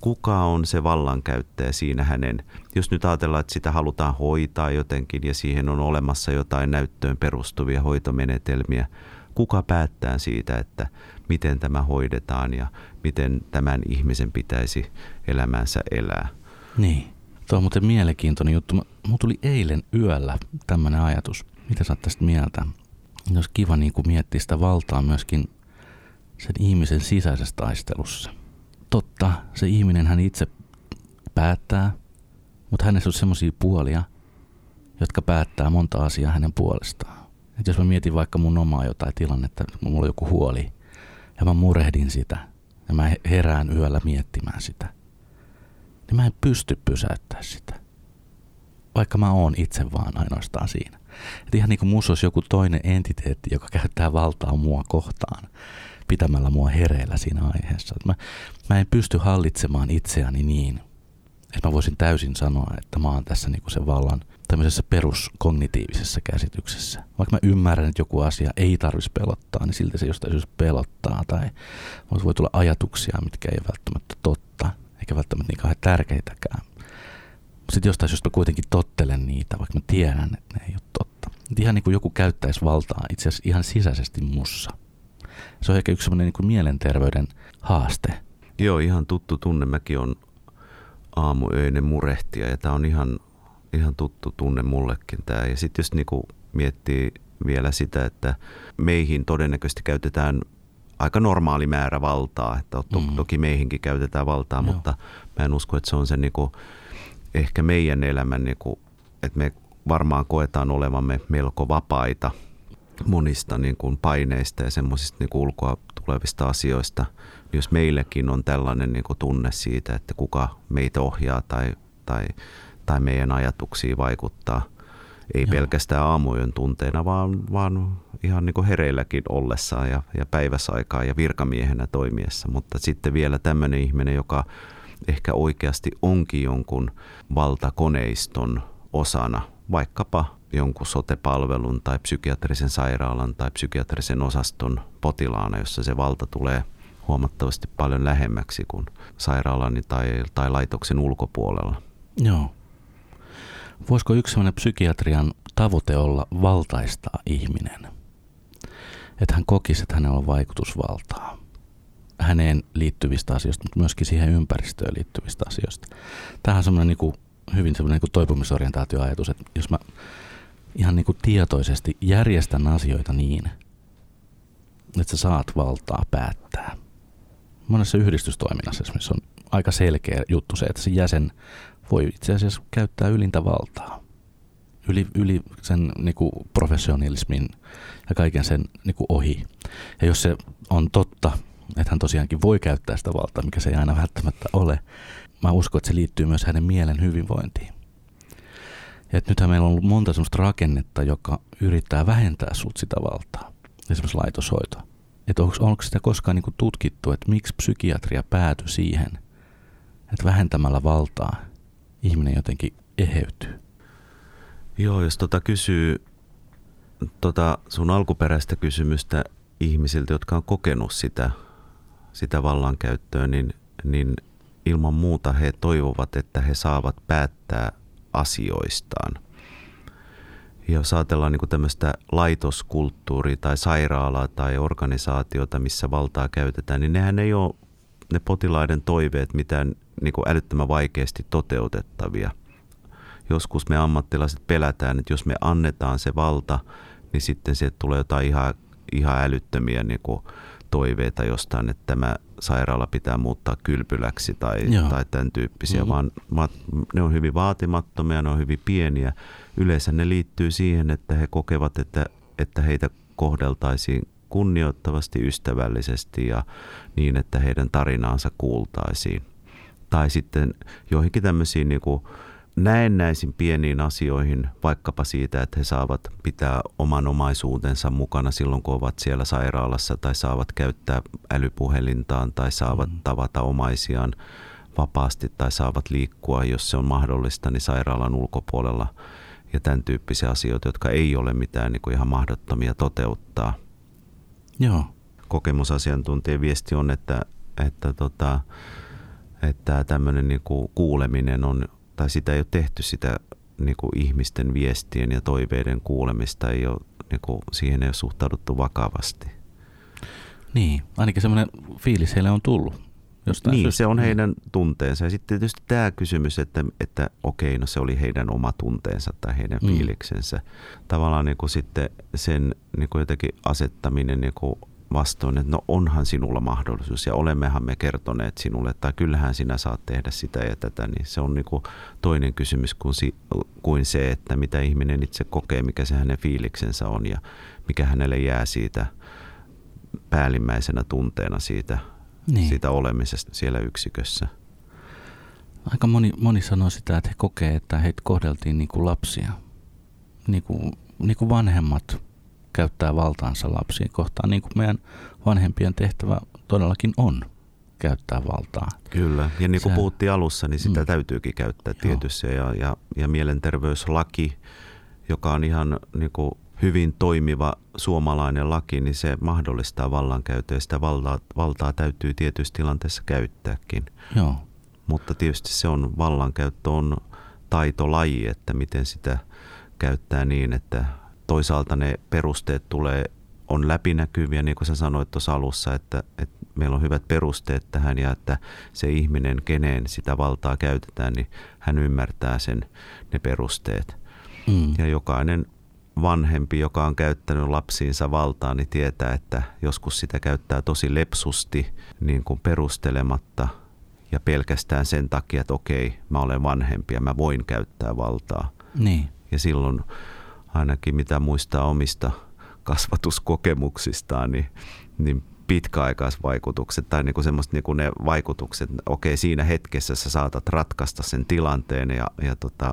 kuka on se vallankäyttäjä siinä hänen, jos nyt ajatellaan, että sitä halutaan hoitaa jotenkin ja siihen on olemassa jotain näyttöön perustuvia hoitomenetelmiä, kuka päättää siitä, että miten tämä hoidetaan ja miten tämän ihmisen pitäisi elämänsä elää? Niin. Tuo on muuten mielenkiintoinen juttu. Mulla tuli eilen yöllä tämmöinen ajatus. Mitä sä oot tästä mieltä? Olisi kiva niin kuin miettiä sitä valtaa myöskin sen ihmisen sisäisessä taistelussa. Totta, se ihminen hän itse päättää, mutta hänessä on semmoisia puolia, jotka päättää monta asiaa hänen puolestaan. Et jos mä mietin vaikka mun omaa jotain tilannetta, mulla on joku huoli, ja mä murehdin sitä, ja mä herään yöllä miettimään sitä – niin mä en pysty pysäyttämään sitä. Vaikka mä oon itse vaan ainoastaan siinä. Et ihan niin kuin musta olisi joku toinen entiteetti, joka käyttää valtaa mua kohtaan pitämällä mua hereillä siinä aiheessa. mä, mä en pysty hallitsemaan itseäni niin, että mä voisin täysin sanoa, että mä oon tässä niin kuin sen vallan tämmöisessä peruskognitiivisessa käsityksessä. Vaikka mä ymmärrän, että joku asia ei tarvitsisi pelottaa, niin silti se jostain syystä pelottaa. Tai voi tulla ajatuksia, mitkä ei välttämättä totta eikä välttämättä niin kauhean tärkeitäkään. Sitten jostain syystä mä kuitenkin tottelen niitä, vaikka mä tiedän, että ne ei ole totta. Et ihan niin kuin joku käyttäisi valtaa itse asiassa ihan sisäisesti mussa. Se on ehkä yksi sellainen niin mielenterveyden haaste. Joo, ihan tuttu tunne. Mäkin on aamuöinen murehtija ja tämä on ihan, ihan tuttu tunne mullekin tämä. Ja sitten jos niin miettii vielä sitä, että meihin todennäköisesti käytetään aika normaali määrä valtaa. Että to, mm. Toki meihinkin käytetään valtaa, Joo. mutta mä en usko, että se on se niin kuin, ehkä meidän elämän, niin kuin, että me varmaan koetaan olevamme melko vapaita monista niin kuin paineista ja semmoisista niin ulkoa tulevista asioista. Jos meilläkin on tällainen niin kuin tunne siitä, että kuka meitä ohjaa tai, tai, tai meidän ajatuksiin vaikuttaa, ei Joo. pelkästään aamujen tunteena, vaan, vaan ihan niin kuin hereilläkin ollessaan ja, ja päiväsaikaa ja virkamiehenä toimiessa. Mutta sitten vielä tämmöinen ihminen, joka ehkä oikeasti onkin jonkun valtakoneiston osana, vaikkapa jonkun sotepalvelun tai psykiatrisen sairaalan tai psykiatrisen osaston potilaana, jossa se valta tulee huomattavasti paljon lähemmäksi kuin sairaalan tai, tai laitoksen ulkopuolella. Joo. Voisiko yksi sellainen psykiatrian tavoite olla valtaistaa ihminen? Että hän kokisi, että hänellä on vaikutusvaltaa häneen liittyvistä asioista, mutta myöskin siihen ympäristöön liittyvistä asioista. Tähän on semmoinen niin kuin, hyvin semmoinen niin toipumisorientaatioajatus, että jos mä ihan niin kuin tietoisesti järjestän asioita niin, että sä saat valtaa päättää. Monessa yhdistystoiminnassa esimerkiksi on aika selkeä juttu se, että se jäsen voi itse asiassa käyttää ylintä valtaa. Yli, yli sen niin kuin professionalismin ja kaiken sen niin kuin ohi. Ja jos se on totta, että hän tosiaankin voi käyttää sitä valtaa, mikä se ei aina välttämättä ole, mä uskon, että se liittyy myös hänen mielen hyvinvointiin. Ja että nythän meillä on ollut monta sellaista rakennetta, joka yrittää vähentää sut sitä valtaa. Esimerkiksi laitoshoito. Että onko, onko sitä koskaan niin tutkittu, että miksi psykiatria päätyi siihen, että vähentämällä valtaa ihminen jotenkin eheytyy. Joo, jos tota kysyy tota sun alkuperäistä kysymystä ihmisiltä, jotka on kokenut sitä, sitä vallankäyttöä, niin, niin ilman muuta he toivovat, että he saavat päättää asioistaan. Ja jos ajatellaan niin tämmöistä laitoskulttuuria tai sairaalaa tai organisaatiota, missä valtaa käytetään, niin nehän ei ole ne potilaiden toiveet mitään niin kuin älyttömän vaikeasti toteutettavia. Joskus me ammattilaiset pelätään, että jos me annetaan se valta, niin sitten sieltä tulee jotain ihan, ihan älyttömiä niin kuin toiveita jostain, että tämä sairaala pitää muuttaa kylpyläksi tai, tai tämän tyyppisiä, mm-hmm. vaan, vaan ne on hyvin vaatimattomia, ne on hyvin pieniä. Yleensä ne liittyy siihen, että he kokevat, että, että heitä kohdeltaisiin kunnioittavasti, ystävällisesti ja niin, että heidän tarinaansa kuultaisiin. Tai sitten joihinkin tämmöisiin niin kuin näennäisin pieniin asioihin, vaikkapa siitä, että he saavat pitää oman omaisuutensa mukana silloin, kun ovat siellä sairaalassa tai saavat käyttää älypuhelintaan tai saavat mm. tavata omaisiaan vapaasti tai saavat liikkua, jos se on mahdollista, niin sairaalan ulkopuolella ja tämän tyyppisiä asioita, jotka ei ole mitään niin kuin ihan mahdottomia toteuttaa. Joo. Kokemusasiantuntijan viesti on, että, että, tota, että tämmöinen niin kuin kuuleminen on tai sitä ei ole tehty sitä niin kuin ihmisten viestien ja toiveiden kuulemista, ei ole, niin kuin, siihen ei ole suhtauduttu vakavasti. Niin, ainakin semmoinen fiilis heille on tullut. Jostain niin, syystä. se on heidän tunteensa. Ja sitten tietysti tämä kysymys, että, että okei, no se oli heidän oma tunteensa tai heidän mm. fiiliksensä. Tavallaan niin kuin sitten sen niin kuin jotenkin asettaminen niin kuin vastoin, että no onhan sinulla mahdollisuus ja olemmehan me kertoneet sinulle tai kyllähän sinä saat tehdä sitä ja tätä, niin se on niin kuin toinen kysymys kuin, si, kuin se, että mitä ihminen itse kokee, mikä se hänen fiiliksensä on ja mikä hänelle jää siitä päällimmäisenä tunteena siitä, niin. siitä olemisesta siellä yksikössä. Aika moni, moni sanoo sitä, että he kokee, että heitä kohdeltiin niin kuin lapsia, niin kuin, niin kuin vanhemmat käyttää valtaansa lapsiin kohtaan, niin kuin meidän vanhempien tehtävä todellakin on käyttää valtaa. Kyllä, ja niin kuin Se, puhuttiin alussa, niin sitä mm. täytyykin käyttää tietysti. Ja, ja, ja mielenterveyslaki, joka on ihan niin kuin hyvin toimiva suomalainen laki, niin se mahdollistaa vallankäyttöä ja sitä valtaa, valtaa täytyy tietyissä tilanteissa käyttääkin. Joo. Mutta tietysti se on vallankäyttö on taitolaji, että miten sitä käyttää niin, että toisaalta ne perusteet tulee, on läpinäkyviä, niin kuin sä sanoit tuossa alussa, että, että meillä on hyvät perusteet tähän ja että se ihminen, keneen sitä valtaa käytetään, niin hän ymmärtää sen, ne perusteet. Mm. Ja jokainen vanhempi, joka on käyttänyt lapsiinsa valtaa, niin tietää, että joskus sitä käyttää tosi lepsusti, niin kuin perustelematta ja pelkästään sen takia, että okei, mä olen vanhempi ja mä voin käyttää valtaa. Niin. Ja silloin ainakin mitä muistaa omista kasvatuskokemuksistaan, niin, niin pitkäaikaisvaikutukset tai niin kuin semmoista niin kuin ne vaikutukset, okei siinä hetkessä sä saatat ratkaista sen tilanteen, ja, ja tota,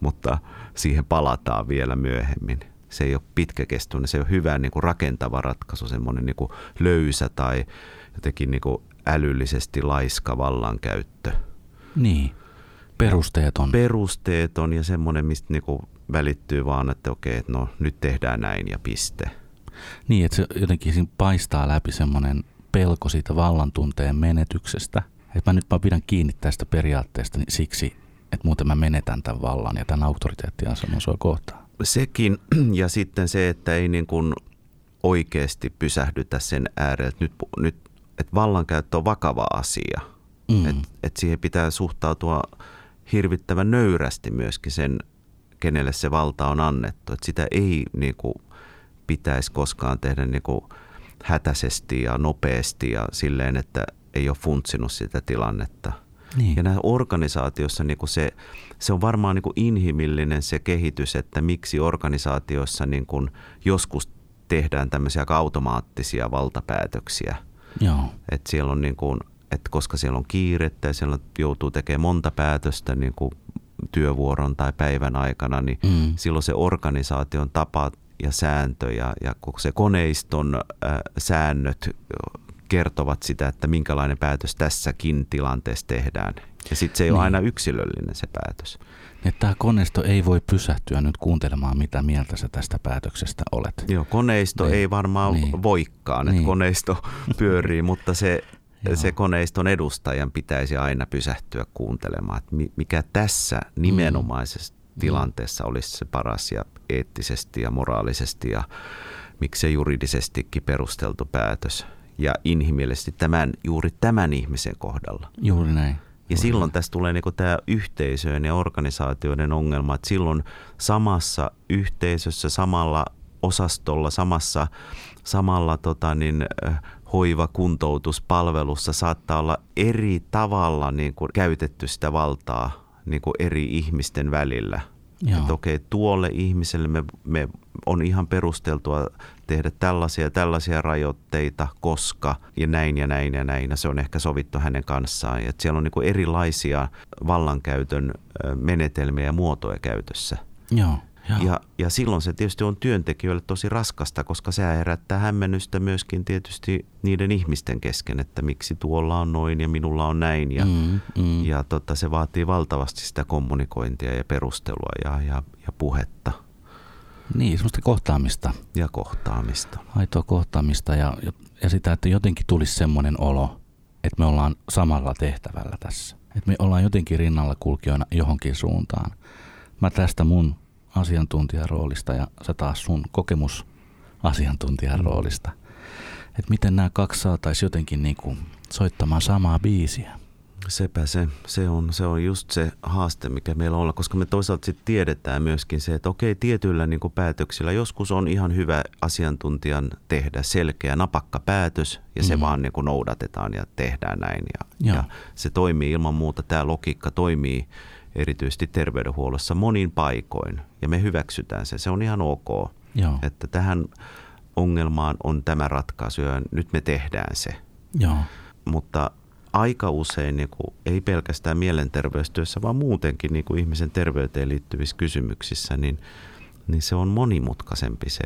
mutta siihen palataan vielä myöhemmin. Se ei ole pitkäkestoinen, se ei ole hyvä niin kuin rakentava ratkaisu, semmoinen niin kuin löysä tai jotenkin niin kuin älyllisesti laiska vallankäyttö. Niin, perusteeton. Perusteeton ja semmoinen, mistä niin kuin välittyy vaan, että okei, että no nyt tehdään näin ja piste. Niin, että se jotenkin siinä paistaa läpi semmoinen pelko siitä vallantunteen menetyksestä. Että mä nyt mä pidän kiinni tästä periaatteesta niin siksi, että muuten mä menetän tämän vallan ja tämän auktoriteettiaseman sua kohtaan. Sekin, ja sitten se, että ei niin kuin oikeasti pysähdytä sen äärelle, nyt, nyt että vallankäyttö on vakava asia. Mm. Että et siihen pitää suhtautua hirvittävän nöyrästi myöskin sen kenelle se valta on annettu. Että sitä ei niin kuin, pitäisi koskaan tehdä niin kuin, hätäisesti ja nopeasti ja silleen, että ei ole funtsinut sitä tilannetta. Niin. Ja näissä organisaatioissa niin kuin se, se on varmaan niin kuin inhimillinen se kehitys, että miksi organisaatioissa niin kuin joskus tehdään tämmöisiä automaattisia valtapäätöksiä. Joo. Et siellä on niin kuin, että koska siellä on kiirettä ja siellä joutuu tekemään monta päätöstä niin kuin työvuoron tai päivän aikana, niin mm. silloin se organisaation tapa ja sääntö ja, ja se koneiston äh, säännöt kertovat sitä, että minkälainen päätös tässäkin tilanteessa tehdään. Ja sitten se ei niin. ole aina yksilöllinen se päätös. Että tämä koneisto ei voi pysähtyä nyt kuuntelemaan, mitä mieltä sä tästä päätöksestä olet. Joo, koneisto niin. ei varmaan niin. voikaan, että niin. koneisto pyörii, mutta se se koneiston edustajan pitäisi aina pysähtyä kuuntelemaan, että mikä tässä nimenomaisessa mm. tilanteessa olisi se paras ja eettisesti ja moraalisesti ja miksei juridisestikin perusteltu päätös. Ja inhimillisesti tämän, juuri tämän ihmisen kohdalla. Juuri näin. Ja silloin tässä tulee niinku tämä yhteisöjen ja organisaatioiden ongelma, että silloin samassa yhteisössä, samalla osastolla, samassa, samalla tota niin, hoivakuntoutuspalvelussa saattaa olla eri tavalla niin kuin käytetty sitä valtaa niin kuin eri ihmisten välillä. Joo. Että okei, tuolle ihmiselle me, me on ihan perusteltua tehdä tällaisia tällaisia rajoitteita, koska ja näin ja näin ja näin. Ja se on ehkä sovittu hänen kanssaan. Ja siellä on niin erilaisia vallankäytön menetelmiä ja muotoja käytössä. Joo. Ja, ja silloin se tietysti on työntekijöille tosi raskasta, koska se herättää hämmennystä myöskin tietysti niiden ihmisten kesken, että miksi tuolla on noin ja minulla on näin. Ja, mm, mm. ja tota, se vaatii valtavasti sitä kommunikointia ja perustelua ja, ja, ja puhetta. Niin, semmoista kohtaamista. Ja kohtaamista. Aitoa kohtaamista ja, ja sitä, että jotenkin tulisi semmoinen olo, että me ollaan samalla tehtävällä tässä. Että me ollaan jotenkin rinnalla kulkijoina johonkin suuntaan. Mä tästä mun asiantuntijan roolista ja sä taas sun kokemus asiantuntijan mm. roolista. Että miten nämä kaksi saataisiin jotenkin niin kuin soittamaan samaa biisiä. Sepä se, se on, se on just se haaste, mikä meillä on, koska me toisaalta sitten tiedetään myöskin se, että okei, tietyillä niin kuin päätöksillä joskus on ihan hyvä asiantuntijan tehdä selkeä, napakka päätös ja se mm. vaan niin kuin noudatetaan ja tehdään näin. Ja, ja se toimii ilman muuta, tämä logiikka toimii erityisesti terveydenhuollossa monin paikoin ja me hyväksytään se. Se on ihan ok, Joo. että tähän ongelmaan on tämä ratkaisu ja nyt me tehdään se. Joo. Mutta aika usein niin kuin, ei pelkästään mielenterveystyössä, vaan muutenkin niin kuin ihmisen terveyteen liittyvissä kysymyksissä, niin, niin se on monimutkaisempi se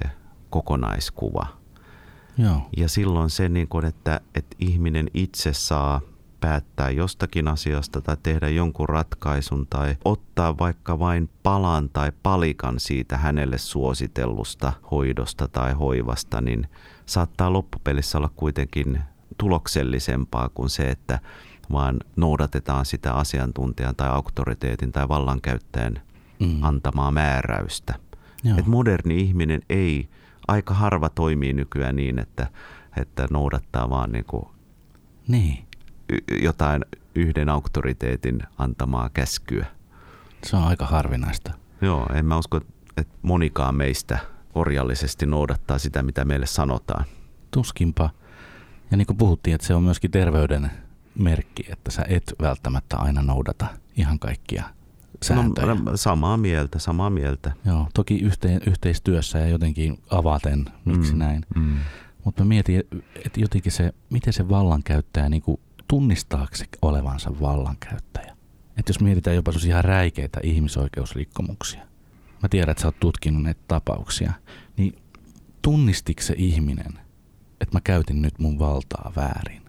kokonaiskuva. Joo. Ja silloin se, niin kuin, että, että ihminen itse saa – päättää jostakin asiasta tai tehdä jonkun ratkaisun tai ottaa vaikka vain palan tai palikan siitä hänelle suositellusta hoidosta tai hoivasta, niin saattaa loppupelissä olla kuitenkin tuloksellisempaa kuin se, että vaan noudatetaan sitä asiantuntijan tai auktoriteetin tai vallankäyttäjän mm. antamaa määräystä. Et moderni ihminen ei, aika harva toimii nykyään niin, että, että noudattaa vaan niin kuin niin jotain yhden auktoriteetin antamaa käskyä. Se on aika harvinaista. Joo, en mä usko, että monikaan meistä orjallisesti noudattaa sitä, mitä meille sanotaan. Tuskinpa. Ja niin kuin puhuttiin, että se on myöskin terveyden merkki, että sä et välttämättä aina noudata ihan kaikkia sääntöjä. No, samaa mieltä, samaa mieltä. Joo, toki yhteen, yhteistyössä ja jotenkin avaten, miksi mm, näin. Mm. Mutta mä mietin, että jotenkin se, miten se vallankäyttäjä niin kuin tunnistaako se olevansa vallankäyttäjä? Että jos mietitään jopa ihan räikeitä ihmisoikeusrikkomuksia, mä tiedän, että sä oot tutkinut näitä tapauksia, niin tunnistiko se ihminen, että mä käytin nyt mun valtaa väärin?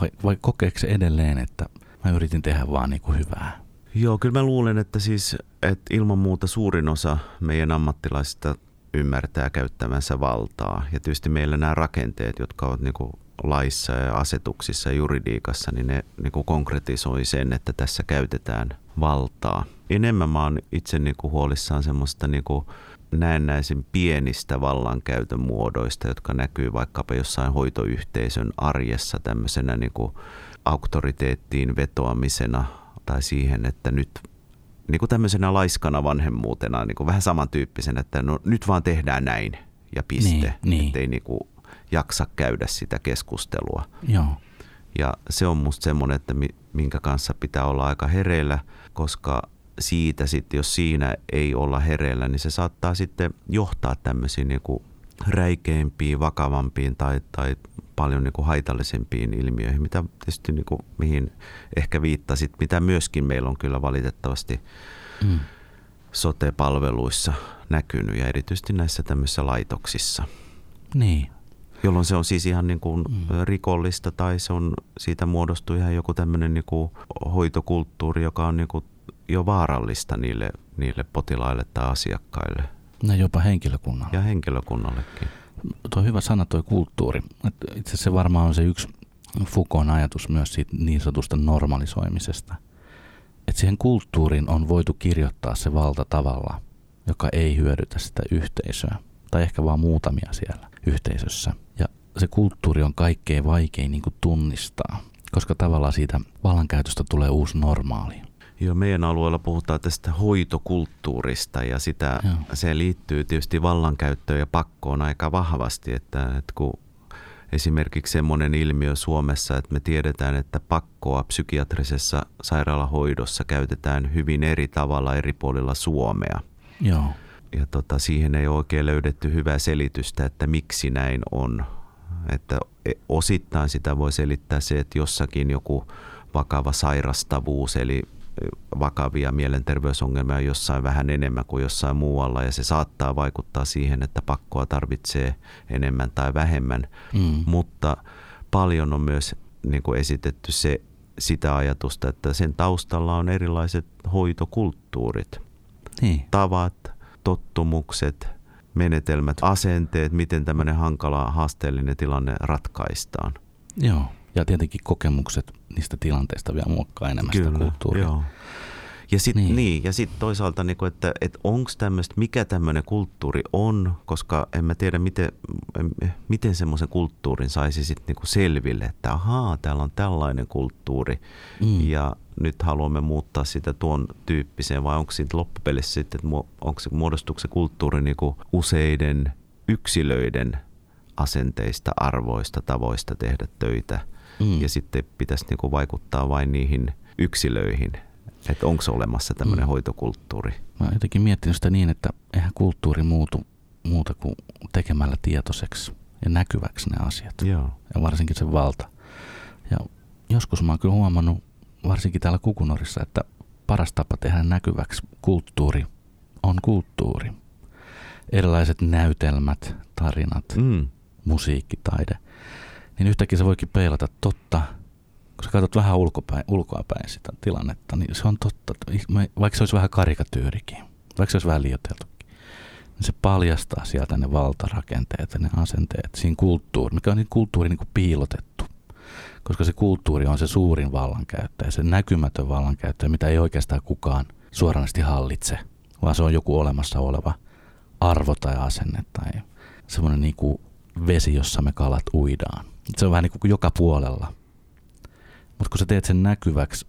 Vai, vai kokeeko se edelleen, että mä yritin tehdä vaan niin kuin hyvää? Joo, kyllä mä luulen, että siis että ilman muuta suurin osa meidän ammattilaisista ymmärtää käyttämänsä valtaa. Ja tietysti meillä nämä rakenteet, jotka ovat niin kuin laissa ja asetuksissa ja juridiikassa, niin ne niin kuin konkretisoi sen, että tässä käytetään valtaa. Enemmän mä oon itse niin kuin huolissaan semmoista niin kuin näennäisen pienistä vallankäytön muodoista, jotka näkyy vaikkapa jossain hoitoyhteisön arjessa tämmöisenä niin kuin auktoriteettiin vetoamisena tai siihen, että nyt niin kuin tämmöisenä laiskana vanhemmuutena, niin kuin vähän samantyyppisenä, että no, nyt vaan tehdään näin ja piste. Niin, niin. Ettei niin kuin jaksa käydä sitä keskustelua. Joo. Ja se on musta semmoinen, että minkä kanssa pitää olla aika hereillä, koska siitä sitten, jos siinä ei olla hereillä, niin se saattaa sitten johtaa tämmöisiin niin kuin räikeimpiin, vakavampiin tai, tai paljon niin kuin haitallisempiin ilmiöihin, mitä tietysti niin kuin, mihin ehkä viittasit, mitä myöskin meillä on kyllä valitettavasti mm. sote-palveluissa näkynyt ja erityisesti näissä tämmöisissä laitoksissa. Niin, jolloin se on siis ihan niin kuin mm. rikollista tai se on, siitä muodostuu ihan joku tämmöinen niin kuin hoitokulttuuri, joka on niin kuin jo vaarallista niille, niille potilaille tai asiakkaille. No jopa henkilökunnalle. Ja henkilökunnallekin. Tuo hyvä sana tuo kulttuuri. Itse asiassa se varmaan on se yksi Foucaultin ajatus myös siitä niin sanotusta normalisoimisesta. Että siihen kulttuuriin on voitu kirjoittaa se valta tavalla, joka ei hyödytä sitä yhteisöä. Tai ehkä vaan muutamia siellä yhteisössä. Se kulttuuri on kaikkein vaikein niin kuin tunnistaa, koska tavallaan siitä vallankäytöstä tulee uusi normaali. Joo, meidän alueella puhutaan tästä hoitokulttuurista ja sitä, se liittyy tietysti vallankäyttöön ja pakkoon aika vahvasti, että, että kun esimerkiksi semmoinen ilmiö Suomessa, että me tiedetään, että pakkoa psykiatrisessa sairaalahoidossa käytetään hyvin eri tavalla eri puolilla Suomea. Joo. Ja tota, siihen ei oikein löydetty hyvää selitystä, että miksi näin on. Että e, osittain sitä voi selittää se, että jossakin joku vakava sairastavuus, eli vakavia mielenterveysongelmia jossain vähän enemmän kuin jossain muualla ja se saattaa vaikuttaa siihen, että pakkoa tarvitsee enemmän tai vähemmän, mm. mutta paljon on myös niin kuin esitetty se, sitä ajatusta, että sen taustalla on erilaiset hoitokulttuurit, niin. tavat, tottumukset, menetelmät, asenteet, miten tämmöinen hankala, haasteellinen tilanne ratkaistaan. Joo, ja tietenkin kokemukset niistä tilanteista vielä muokkaa enemmän Kyllä, sitä kulttuuria. Joo. Ja sitten Niin. niin. niin, sit toisaalta, niin kuin, että, että onko tämmöistä, mikä tämmöinen kulttuuri on, koska en mä tiedä, miten, miten semmoisen kulttuurin saisi sitten niin selville, että ahaa, täällä on tällainen kulttuuri Mm. ja nyt haluamme muuttaa sitä tuon tyyppiseen, vai onko siitä loppupelissä sitten, että onko se, muodostuuko se kulttuuri niin kuin useiden yksilöiden asenteista, arvoista, tavoista tehdä töitä Mm. ja sitten pitäisi niin kuin vaikuttaa vain niihin yksilöihin, että onko olemassa tämmöinen Mm. mm. hoitokulttuuri. Mä oon jotenkin miettinyt sitä niin, että eihän kulttuuri muutu muuta kuin tekemällä tietoiseksi ja näkyväksi ne asiat. Joo. Ja varsinkin se valta. Ja joskus mä oon kyllä huomannut, varsinkin täällä Kukunorissa, että paras tapa tehdä näkyväksi kulttuuri on kulttuuri. Erilaiset näytelmät, tarinat, Mm. musiikki, taide. Niin yhtäkkiä se voikin peilata totta. Kun sä katsot vähän ulkopäin, ulkoapäin sitä tilannetta, niin se on totta. Vaikka se olisi vähän karikatyyrikin, vaikka se olisi vähän liioiteltukin, niin se paljastaa sieltä ne valtarakenteet ja ne asenteet siinä kulttuuri, mikä on niin kulttuuri niin kuin piilotettu. Koska se kulttuuri on se suurin vallankäyttäjä, se näkymätön vallankäyttäjä, mitä ei oikeastaan kukaan suoranaisesti hallitse, vaan se on joku olemassa oleva arvo tai asenne tai semmoinen niin kuin vesi, jossa me kalat uidaan. Se on vähän niin kuin joka puolella. Mutta kun sä teet sen näkyväksi,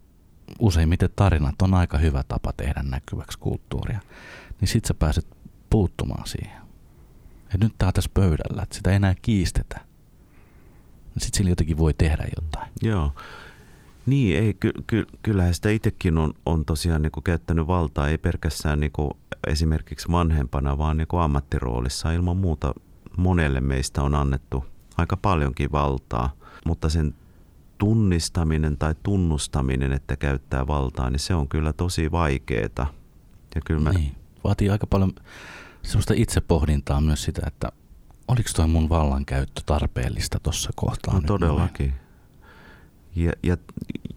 useimmiten tarinat on aika hyvä tapa tehdä näkyväksi kulttuuria, niin sit sä pääset puuttumaan siihen. Et nyt tää on tässä pöydällä, että sitä ei enää kiistetä. Sitten sillä jotenkin voi tehdä jotain. Joo. Niin, ei, ky, ky, kyllähän sitä itsekin on, on tosiaan niin käyttänyt valtaa, ei pelkästään niin esimerkiksi vanhempana, vaan niin ammattiroolissa. Ilman muuta monelle meistä on annettu aika paljonkin valtaa, mutta sen tunnistaminen tai tunnustaminen, että käyttää valtaa, niin se on kyllä tosi vaikeeta. Ja kyllä mä, Niin. Vaatii aika paljon semmoista itsepohdintaa myös sitä, että oliko toi mun vallankäyttö tarpeellista tuossa kohtaa No noin? todellakin. Ja, ja,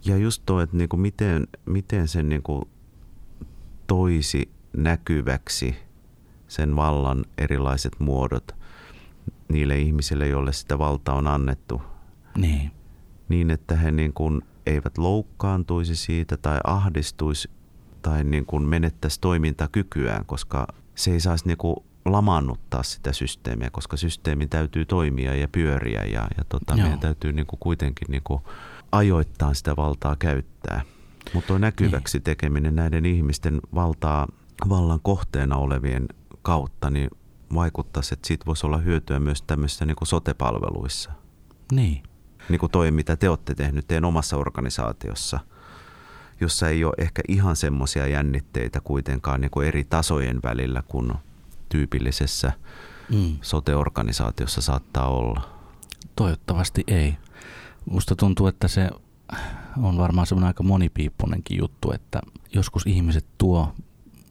ja just tuo, että niinku miten, miten sen niinku toisi näkyväksi sen vallan erilaiset muodot niille ihmisille, joille sitä valtaa on annettu, Niin. Niin että he niin kuin eivät loukkaantuisi siitä tai ahdistuisi tai niin kuin menettäisi toimintakykyään, koska se ei saisi niin kuin lamaannuttaa sitä systeemiä, koska systeemin täytyy toimia ja pyöriä ja, ja tota, Joo. meidän täytyy niin kuin kuitenkin niin kuin ajoittaa sitä valtaa käyttää. Mutta tuo näkyväksi Niin. tekeminen näiden ihmisten valtaa, vallan kohteena olevien kautta, niin vaikuttaisi, että siitä voisi olla hyötyä myös tämmöisissä niin kuin sote-palveluissa Niin. Niin kuin toi, mitä te olette tehnyt teidän omassa organisaatiossa, jossa ei ole ehkä ihan semmoisia jännitteitä kuitenkaan niin kuin eri tasojen välillä kuin tyypillisessä Mm. sote-organisaatiossa saattaa olla. Toivottavasti ei. Musta tuntuu, että se on varmaan semmoinen aika monipiippunenkin juttu, että joskus ihmiset tuo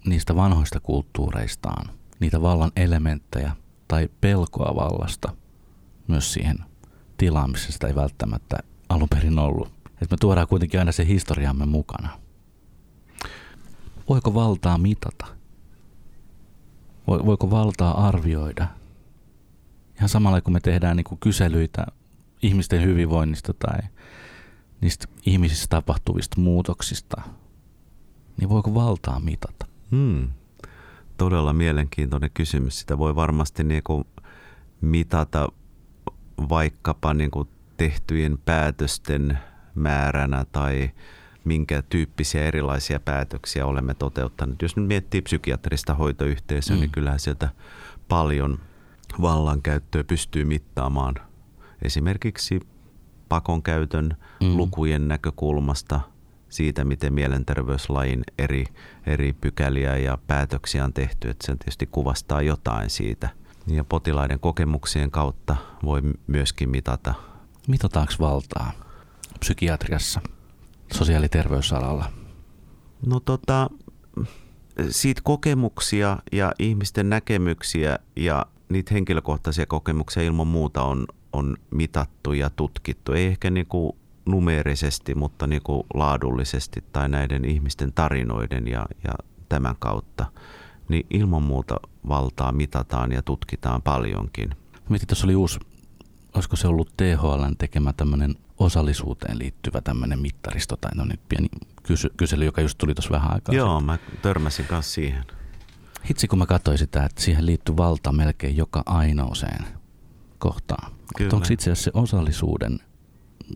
niistä vanhoista kulttuureistaan niitä vallan elementtejä tai pelkoa vallasta myös siihen sitä ei välttämättä alun perin ollut. Että me tuodaan kuitenkin aina se historiamme mukana. Voiko valtaa mitata? Vo- Voiko valtaa arvioida? Ihan samalla kun me tehdään niin kuin kyselyitä ihmisten hyvinvoinnista tai niistä ihmisissä tapahtuvista muutoksista, niin voiko valtaa mitata? Hmm. Todella mielenkiintoinen kysymys. Sitä voi varmasti niin kuin mitata vaikkapa niin kuin tehtyjen päätösten määränä tai minkä tyyppisiä erilaisia päätöksiä olemme toteuttaneet. Jos nyt miettii psykiatrista hoitoyhteisöä, Mm. niin kyllähän sieltä paljon vallankäyttöä pystyy mittaamaan esimerkiksi pakon käytön mm. lukujen näkökulmasta siitä, miten mielenterveyslain eri, eri pykäliä ja päätöksiä on tehty, että se tietysti kuvastaa jotain siitä. Ja potilaiden kokemuksien kautta voi myöskin mitata. Mitataanko valtaa psykiatriassa, sosiaali- ja terveysalalla? No tota, siitä kokemuksia ja ihmisten näkemyksiä ja niitä henkilökohtaisia kokemuksia ilman muuta on, on mitattu ja tutkittu. Ei ehkä niin kuin numeerisesti, mutta niin kuin laadullisesti tai näiden ihmisten tarinoiden ja, ja tämän kautta. Niin ilman muuta valtaa mitataan ja tutkitaan paljonkin. Mietin, tuossa oli uusi, olisiko se ollut THLn tekemä tämmöinen osallisuuteen liittyvä tämmöinen mittaristo tai no niin, pieni kysy- kysely, joka just tuli tuossa vähän aikaa Joo, sitten. mä törmäsin kanssa siihen. Hitsi, kun mä katsoin sitä, että siihen liittyy valta melkein joka ainoaseen kohtaan. Onko itse asiassa se osallisuuden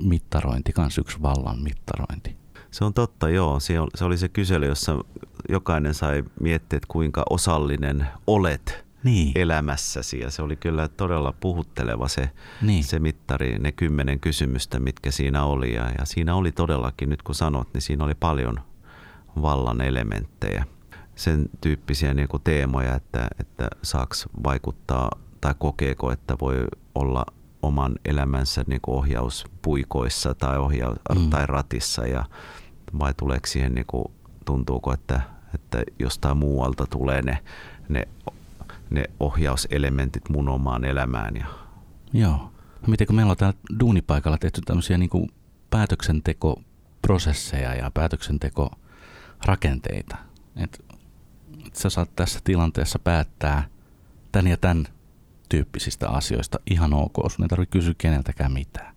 mittarointi kanssa yksi vallan mittarointi? Se on totta, joo. Se oli se kysely, jossa jokainen sai miettiä, että kuinka osallinen olet niin. elämässäsi. Ja se oli kyllä todella puhutteleva se, niin. se mittari, ne kymmenen kysymystä, mitkä siinä oli. Ja, ja siinä oli todellakin, nyt kun sanot, niin siinä oli paljon vallan elementtejä. Sen tyyppisiä niin kuin teemoja, että, että saaks vaikuttaa tai kokeeko, että voi olla oman elämänsä niin kuin ohjauspuikoissa tai, ohja- mm. tai ratissa ja vai tuleeko siihen, niin kuin, tuntuuko, että, että jostain muualta tulee ne, ne ne ohjauselementit mun omaan elämään. Ja... Joo. No miten kun meillä on täällä duunipaikalla tehty tämmöisiä niin kuin päätöksentekoprosesseja ja päätöksentekorakenteita, että et sä saat tässä tilanteessa päättää tän ja tämän tyyppisistä asioista ihan ok, sun ei tarvitse kysyä keneltäkään mitään.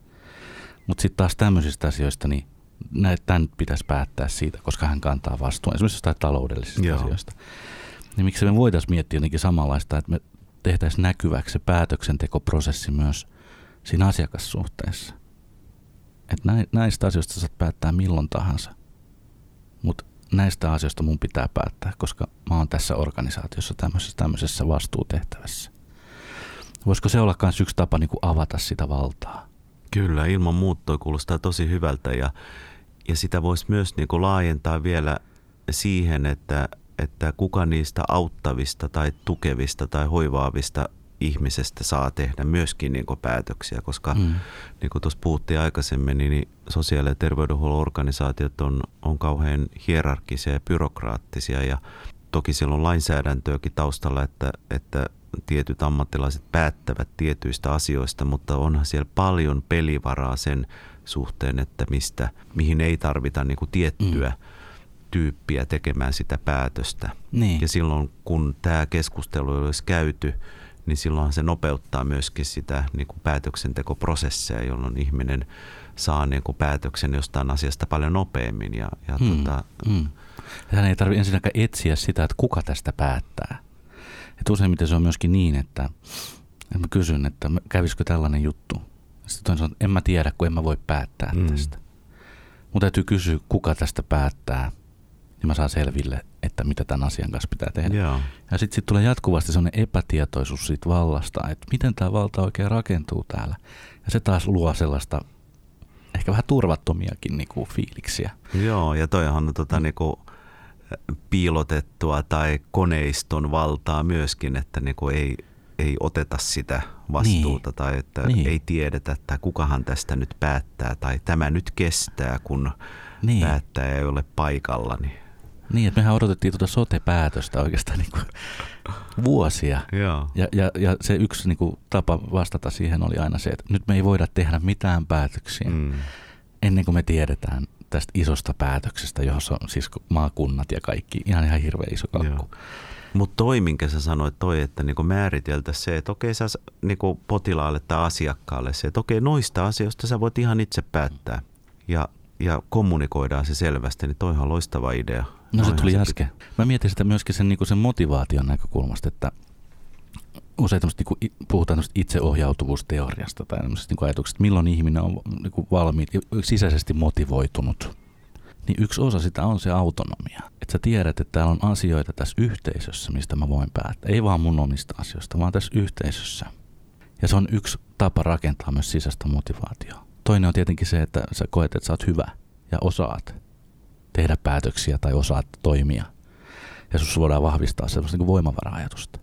Mutta sitten taas tämmöisistä asioista, niin näitä tämän pitäisi päättää siitä, koska hän kantaa vastuun esimerkiksi jostain taloudellisista Joo. asioista. Niin miksi me voitaisiin miettiä jotenkin samanlaista, että me tehtäisiin näkyväksi se päätöksentekoprosessi myös siinä asiakassuhteessa. Että näistä asioista saat päättää milloin tahansa. Mutta näistä asioista mun pitää päättää, koska mä oon tässä organisaatiossa tämmöisessä, tämmöisessä vastuutehtävässä. Voisiko se olla myös yksi tapa niin kuin avata sitä valtaa? Kyllä, ilman muuttoa kuulostaa tosi hyvältä ja, ja sitä voisi myös niin kuin laajentaa vielä siihen, että että kuka niistä auttavista tai tukevista tai hoivaavista ihmisestä saa tehdä myöskin niin päätöksiä, koska mm. niin kuin tuossa puhuttiin aikaisemmin, niin sosiaali- ja terveydenhuollon organisaatiot on, on kauhean hierarkisia ja byrokraattisia ja toki siellä on lainsäädäntöäkin taustalla, että, että tietyt ammattilaiset päättävät tietyistä asioista, mutta onhan siellä paljon pelivaraa sen suhteen, että mistä, mihin ei tarvita niin kuin tiettyä mm tyyppiä tekemään sitä päätöstä. Niin. Ja silloin kun tämä keskustelu olisi käyty, niin silloin se nopeuttaa myöskin sitä niin kuin päätöksentekoprosesseja, jolloin ihminen saa niin kuin päätöksen jostain asiasta paljon nopeammin. Ja, ja hmm. tota, hmm. Hän ei tarvitse ensinnäkään etsiä sitä, että kuka tästä päättää. Et useimmiten se on myöskin niin, että, että mä kysyn, että kävisikö tällainen juttu. Sitten toinen sanoo, että en mä tiedä, kun en mä voi päättää hmm. tästä. Mutta täytyy kysyä, kuka tästä päättää – niin mä saan selville, että mitä tämän asian kanssa pitää tehdä. Joo. Ja sitten sit tulee jatkuvasti sellainen epätietoisuus siitä vallasta, että miten tämä valta oikein rakentuu täällä. Ja se taas luo sellaista ehkä vähän turvattomiakin niinku fiiliksiä. Joo, ja toihan on tota, niinku, piilotettua tai koneiston valtaa myöskin, että niinku ei, ei oteta sitä vastuuta niin. tai että niin. ei tiedetä, että kukahan tästä nyt päättää tai tämä nyt kestää, kun niin. päättäjä ei ole paikalla. Niin niin, että mehän odotettiin tuota sote-päätöstä oikeastaan niin kuin vuosia. Joo. Ja, ja, ja se yksi niin kuin tapa vastata siihen oli aina se, että nyt me ei voida tehdä mitään päätöksiä mm. ennen kuin me tiedetään tästä isosta päätöksestä, johon on siis maakunnat ja kaikki, ihan ihan hirveän iso kakku. Mutta toi, minkä sä sanoit, toi, että niinku määriteltäisiin se, että okei sä niinku potilaalle tai asiakkaalle se, että okei noista asioista sä voit ihan itse päättää. Ja ja kommunikoidaan se selvästi, niin toihan on loistava idea. No se tuli äsken. Mä mietin sitä myöskin sen, niin sen motivaation näkökulmasta, että usein niin puhutaan itseohjautuvuusteoriasta tai niin ajatuksesta, että milloin ihminen on niin kuin valmiit, sisäisesti motivoitunut. Niin yksi osa sitä on se autonomia. Että sä tiedät, että täällä on asioita tässä yhteisössä, mistä mä voin päättää. Ei vaan mun omista asioista, vaan tässä yhteisössä. Ja se on yksi tapa rakentaa myös sisäistä motivaatiota. Toinen on tietenkin se, että sä koet, että sä oot hyvä ja osaat tehdä päätöksiä tai osaat toimia. Ja sus voidaan vahvistaa sellaista niin voimavara-ajatusta.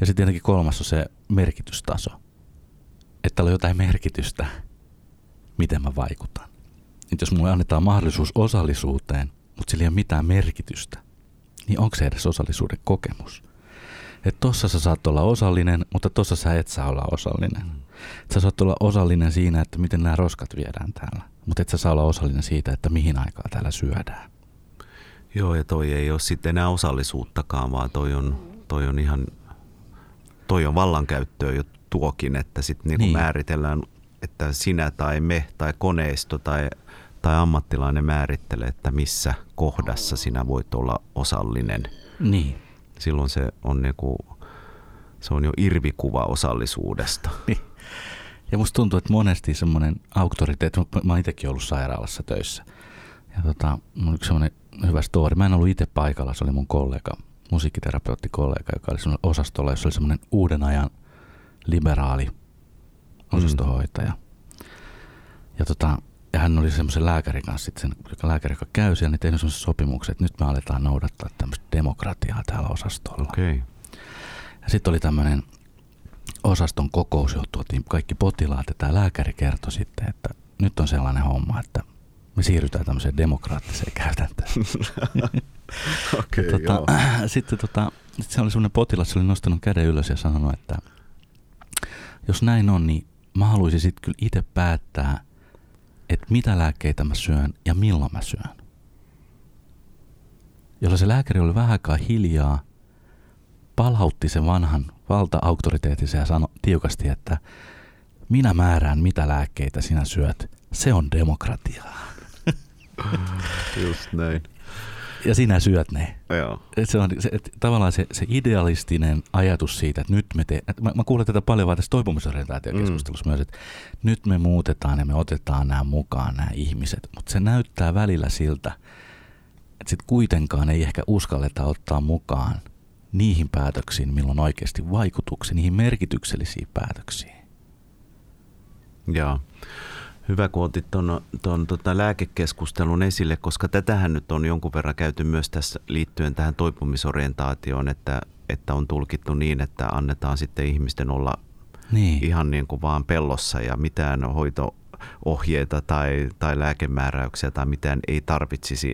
Ja sitten tietenkin kolmas on se merkitystaso. Että on jotain merkitystä, miten mä vaikutan. Nyt jos mulle annetaan mahdollisuus osallisuuteen, mutta sillä ei ole mitään merkitystä, niin onko se edes osallisuuden kokemus? Että tossa sä saat olla osallinen, mutta tossa sä et saa olla osallinen. Mm. Sä saat olla osallinen siinä, että miten nämä roskat viedään täällä, mutta et sä saa olla osallinen siitä, että mihin aikaa täällä syödään. Joo, ja toi ei ole sitten enää osallisuuttakaan, vaan toi on, toi on ihan, toi on vallankäyttöä jo tuokin, että sitten niinku niin. määritellään, että sinä tai me tai koneisto tai, tai ammattilainen määrittelee, että missä kohdassa sinä voit olla osallinen. Niin. Silloin se on niinku, se on jo irvikuva osallisuudesta. Niin. Ja musta tuntuu, että monesti semmoinen auktoriteetti, mä oon itsekin ollut sairaalassa töissä. Ja tota, mun yksi semmoinen hyvä story. Mä en ollut itse paikalla, se oli mun kollega, musiikkiterapeuttikollega, joka oli osastolla, jossa oli semmoinen uuden ajan liberaali osastohoitaja. Mm. Ja, tota, ja hän oli semmoisen lääkärin kanssa, sit sen, joka lääkäri, joka käy siellä, niin tehnyt semmoisen sopimuksen, että nyt me aletaan noudattaa tämmöistä demokratiaa täällä osastolla. Okay. Ja sitten oli tämmöinen osaston kokous, johon tuotiin kaikki potilaat, ja tämä lääkäri kertoi sitten, että nyt on sellainen homma, että me siirrytään tämmöiseen demokraattiseen käytäntöön. okay, tota, sitten tota, sit se oli semmoinen potilas, se oli nostanut käden ylös ja sanonut, että jos näin on, niin mä haluaisin sitten kyllä itse päättää, että mitä lääkkeitä mä syön ja milloin mä syön. Jolloin se lääkäri oli vähän aikaa hiljaa, palautti sen vanhan valta-auktoriteettisen ja sanoi tiukasti, että minä määrään, mitä lääkkeitä sinä syöt. Se on demokratiaa. Just näin. Ja sinä syöt ne. Joo. Et se on se, et tavallaan se, se idealistinen ajatus siitä, että nyt me teemme, mä, mä kuulen tätä paljon vaan tässä toipumisorientaatiokeskustelussa mm. myös, että nyt me muutetaan ja me otetaan nämä mukaan nämä ihmiset, mutta se näyttää välillä siltä, että sitten kuitenkaan ei ehkä uskalleta ottaa mukaan niihin päätöksiin, milloin on oikeasti vaikutuksia, niihin merkityksellisiin päätöksiin. Joo. Hyvä, kun otit tuon, tuon tota lääkekeskustelun esille, koska tätähän nyt on jonkun verran käyty myös tässä liittyen tähän toipumisorientaatioon, että, että on tulkittu niin, että annetaan sitten ihmisten olla niin. ihan niin kuin vaan pellossa ja mitään hoitoohjeita tai, tai lääkemääräyksiä tai mitään ei tarvitsisi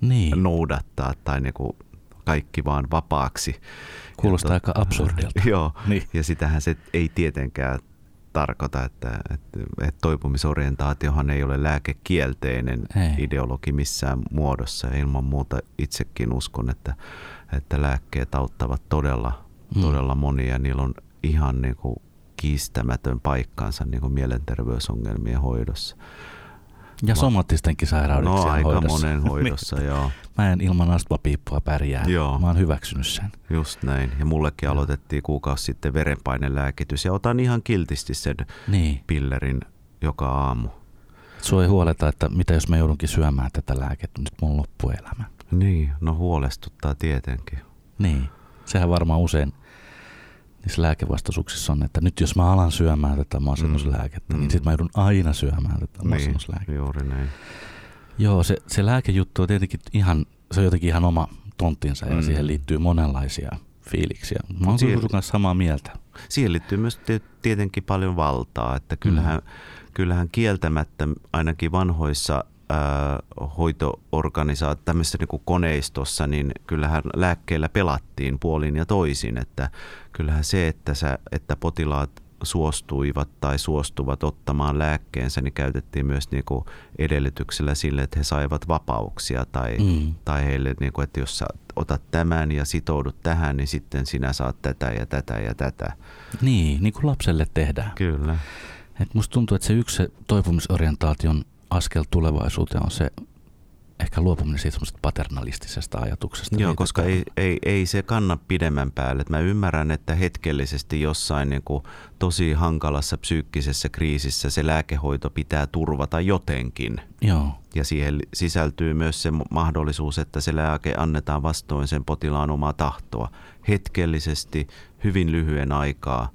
niin. noudattaa tai niin kuin kaikki vaan vapaaksi. Kuulostaa ja, aika absurdilta. Joo, niin. ja sitähän se ei tietenkään tarkoita, että, että, että toipumisorientaatiohan ei ole lääkekielteinen ei. ideologi missään muodossa. Ja ilman muuta itsekin uskon, että, että lääkkeet auttavat todella, mm. todella monia. Niillä on ihan niin kuin kiistämätön paikkansa niin kuin mielenterveysongelmien hoidossa. Ja somattistenkin sairauksien no, aika hoidossa. monen hoidossa, joo. Mä en ilman astmapiippua pärjää. Joo. Mä oon hyväksynyt sen. Just näin. Ja mullekin aloitettiin kuukausi sitten verenpainelääkitys ja otan ihan kiltisti sen niin. pillerin joka aamu. Sua ei huoleta, että mitä jos mä joudunkin syömään tätä lääkettä nyt mun loppuelämä. Niin, no huolestuttaa tietenkin. Niin, sehän varmaan usein niissä lääkevastaisuuksissa on, että nyt jos mä alan syömään tätä masennuslääkettä, mm. niin sitten mä joudun aina syömään tätä niin, masennuslääkettä. Juuri näin. Joo, se, se lääkejuttu on tietenkin ihan, se on jotenkin ihan oma tonttinsa ja mm. siihen liittyy monenlaisia fiiliksiä. Mä oon siihen, kanssa samaa mieltä. Siihen liittyy myös tietenkin paljon valtaa, että kyllähän, mm. kyllähän kieltämättä ainakin vanhoissa hoitoorganisaat, tämmöisessä niin koneistossa, niin kyllähän lääkkeellä pelattiin puolin ja toisin, että kyllähän se, että, sä, että potilaat suostuivat tai suostuvat ottamaan lääkkeensä, niin käytettiin myös niin kuin edellytyksellä sille, että he saivat vapauksia tai, mm. tai heille, niin kuin, että jos sä otat tämän ja sitoudut tähän, niin sitten sinä saat tätä ja tätä ja tätä. Niin, niin kuin lapselle tehdään. Kyllä. Et musta tuntuu, että se yksi se toipumisorientaation askel tulevaisuuteen on se ehkä luopuminen siitä paternalistisesta ajatuksesta. Joo, koska ei, ei, ei se kanna pidemmän päälle. Et mä ymmärrän, että hetkellisesti jossain niin kuin tosi hankalassa psyykkisessä kriisissä se lääkehoito pitää turvata jotenkin. Joo. Ja siihen sisältyy myös se mahdollisuus, että se lääke annetaan vastoin sen potilaan omaa tahtoa. Hetkellisesti, hyvin lyhyen aikaa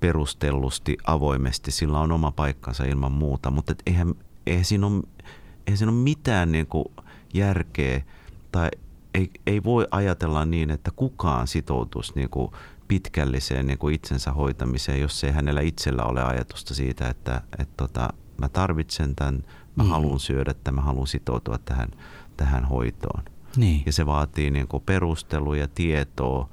perustellusti, avoimesti. Sillä on oma paikkansa ilman muuta, mutta et eihän, eihän, siinä ole, eihän siinä ole mitään niin kuin järkeä tai ei, ei voi ajatella niin, että kukaan sitoutuisi niin kuin pitkälliseen niin kuin itsensä hoitamiseen, jos ei hänellä itsellä ole ajatusta siitä, että, että tota, mä tarvitsen tämän, mä mm. haluan syödä tämän, mä haluan sitoutua tähän, tähän hoitoon. Niin. Ja se vaatii niin kuin perusteluja, tietoa,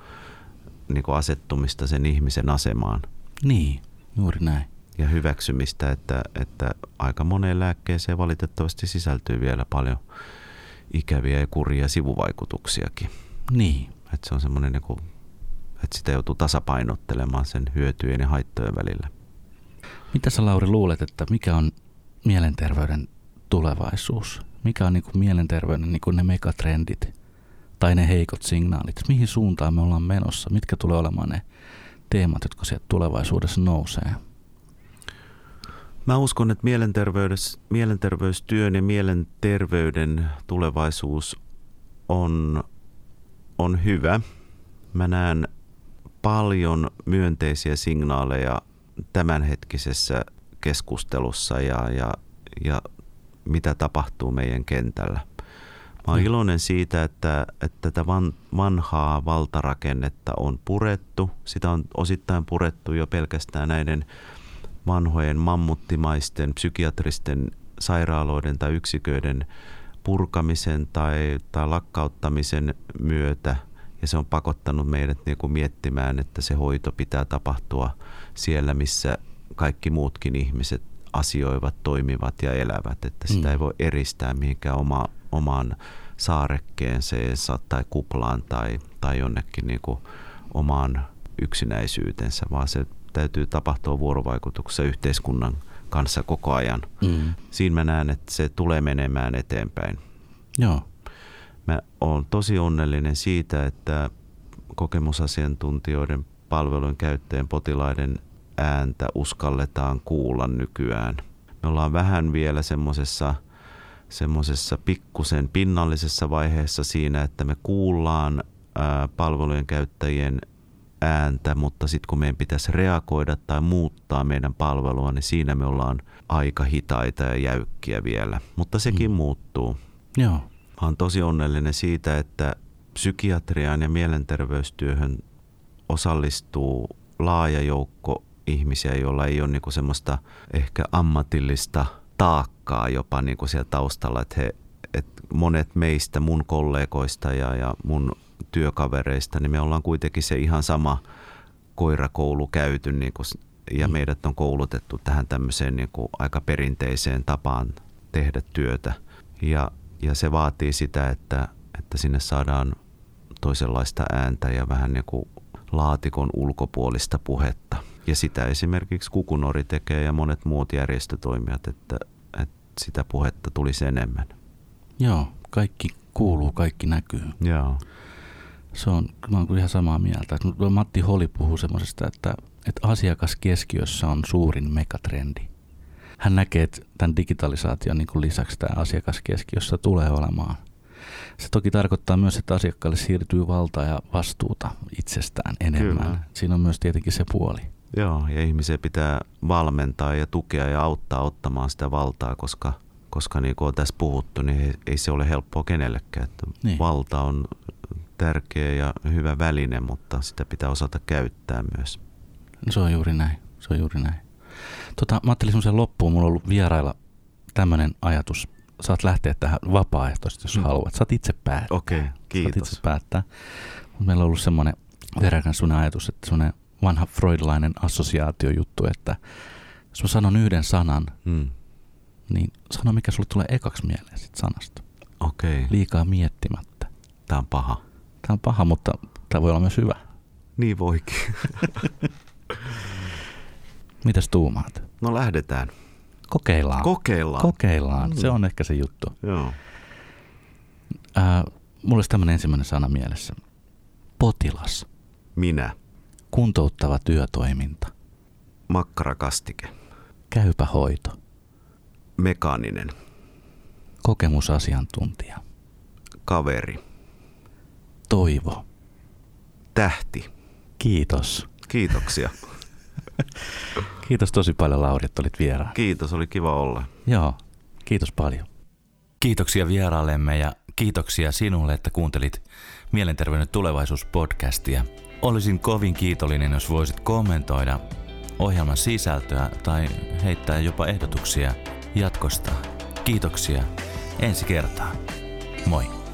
niin kuin asettumista sen ihmisen asemaan. Niin, juuri näin. Ja hyväksymistä, että, että aika moneen lääkkeeseen valitettavasti sisältyy vielä paljon ikäviä ja kurjia sivuvaikutuksiakin. Niin. Että se on semmoinen, niin kuin, että sitä joutuu tasapainottelemaan sen hyötyjen ja haittojen välillä. Mitä sä Lauri luulet, että mikä on mielenterveyden tulevaisuus? Mikä on niin kuin mielenterveyden niin kuin ne megatrendit tai ne heikot signaalit? Mihin suuntaan me ollaan menossa? Mitkä tulee olemaan ne teemat, jotka sieltä tulevaisuudessa nousee? Mä uskon, että mielenterveystyön ja mielenterveyden tulevaisuus on, on hyvä. Mä näen paljon myönteisiä signaaleja tämänhetkisessä keskustelussa ja, ja, ja mitä tapahtuu meidän kentällä. Mä oon mm. iloinen siitä, että, että tätä van, vanhaa valtarakennetta on purettu. Sitä on osittain purettu jo pelkästään näiden vanhojen mammuttimaisten psykiatristen sairaaloiden tai yksiköiden purkamisen tai, tai lakkauttamisen myötä. Ja se on pakottanut meidät niin kuin miettimään, että se hoito pitää tapahtua siellä, missä kaikki muutkin ihmiset asioivat, toimivat ja elävät. Että sitä mm. ei voi eristää mihinkään oma, omaan saarekkeenseensa tai kuplaan tai, tai jonnekin niin kuin omaan yksinäisyytensä, vaan se täytyy tapahtua vuorovaikutuksessa yhteiskunnan kanssa koko ajan. Mm. Siinä mä näen, että se tulee menemään eteenpäin. Joo. Mä oon tosi onnellinen siitä, että kokemusasiantuntijoiden palvelujen käyttäjien potilaiden ääntä uskalletaan kuulla nykyään. Me ollaan vähän vielä semmoisessa semmoisessa pikkusen pinnallisessa vaiheessa siinä, että me kuullaan ää, palvelujen käyttäjien ääntä, mutta sitten kun meidän pitäisi reagoida tai muuttaa meidän palvelua, niin siinä me ollaan aika hitaita ja jäykkiä vielä. Mutta sekin mm. muuttuu. Joo. Mä oon tosi onnellinen siitä, että psykiatriaan ja mielenterveystyöhön osallistuu laaja joukko ihmisiä, joilla ei ole niinku semmoista ehkä ammatillista taakkaa jopa niinku siellä taustalla, että he, et monet meistä, mun kollegoista ja, ja mun työkavereista, niin me ollaan kuitenkin se ihan sama koirakoulu käyty niin kuin, ja mm. meidät on koulutettu tähän tämmöiseen niin kuin aika perinteiseen tapaan tehdä työtä. Ja, ja se vaatii sitä, että, että sinne saadaan toisenlaista ääntä ja vähän niin kuin laatikon ulkopuolista puhetta. Ja sitä esimerkiksi Kukunori tekee ja monet muut järjestötoimijat, että, että sitä puhetta tulisi enemmän. Joo, kaikki kuuluu, kaikki näkyy. Joo. Se on, mä olen ihan samaa mieltä. Matti Holi puhuu semmoisesta, että, että asiakas keskiössä on suurin megatrendi. Hän näkee, että tämän digitalisaation niin kuin lisäksi tämä asiakas keskiössä tulee olemaan. Se toki tarkoittaa myös, että asiakkaalle siirtyy valtaa ja vastuuta itsestään enemmän. Kyllä. Siinä on myös tietenkin se puoli. Joo, ja ihmisiä pitää valmentaa ja tukea ja auttaa ottamaan sitä valtaa, koska, koska niin kuin on tässä puhuttu, niin ei se ole helppoa kenellekään. Että niin. Valta on tärkeä ja hyvä väline, mutta sitä pitää osata käyttää myös. No se on juuri näin. Se on juuri näin. Tota, mä ajattelin semmoisen loppuun, mulla on ollut vierailla tämmöinen ajatus. Saat lähteä tähän vapaaehtoisesti, jos mm. haluat. Saat itse päättää. Okei, okay, kiitos. Saat itse päättää. Meillä on ollut semmoinen vieraan kanssa ajatus, että semmoinen vanha freudlainen assosiaatiojuttu, että jos mä sanon yhden sanan, mm. niin sano mikä sulle tulee ekaksi mieleen sit sanasta. Okei. Okay. Liikaa miettimättä. Tämä on paha. Tämä on paha, mutta tämä voi olla myös hyvä. Niin voikin. Mitäs tuumaat? No lähdetään. Kokeillaan. Kokeillaan. Kokeillaan. Mm. Se on ehkä se juttu. Joo. Äh, mulla olisi tämmöinen ensimmäinen sana mielessä. Potilas. Minä. Kuntouttava työtoiminta. Makkarakastike. Käypä hoito. Mekaaninen. Kokemusasiantuntija. Kaveri. Toivo. Tähti. Kiitos. Kiitoksia. Kiitos tosi paljon Lauri, että olit vieraan. Kiitos, oli kiva olla. Joo, kiitos paljon. Kiitoksia vieraallemme ja kiitoksia sinulle, että kuuntelit Mielenterveyden tulevaisuuspodcastia. Olisin kovin kiitollinen, jos voisit kommentoida ohjelman sisältöä tai heittää jopa ehdotuksia jatkosta. Kiitoksia. Ensi kertaa. Moi.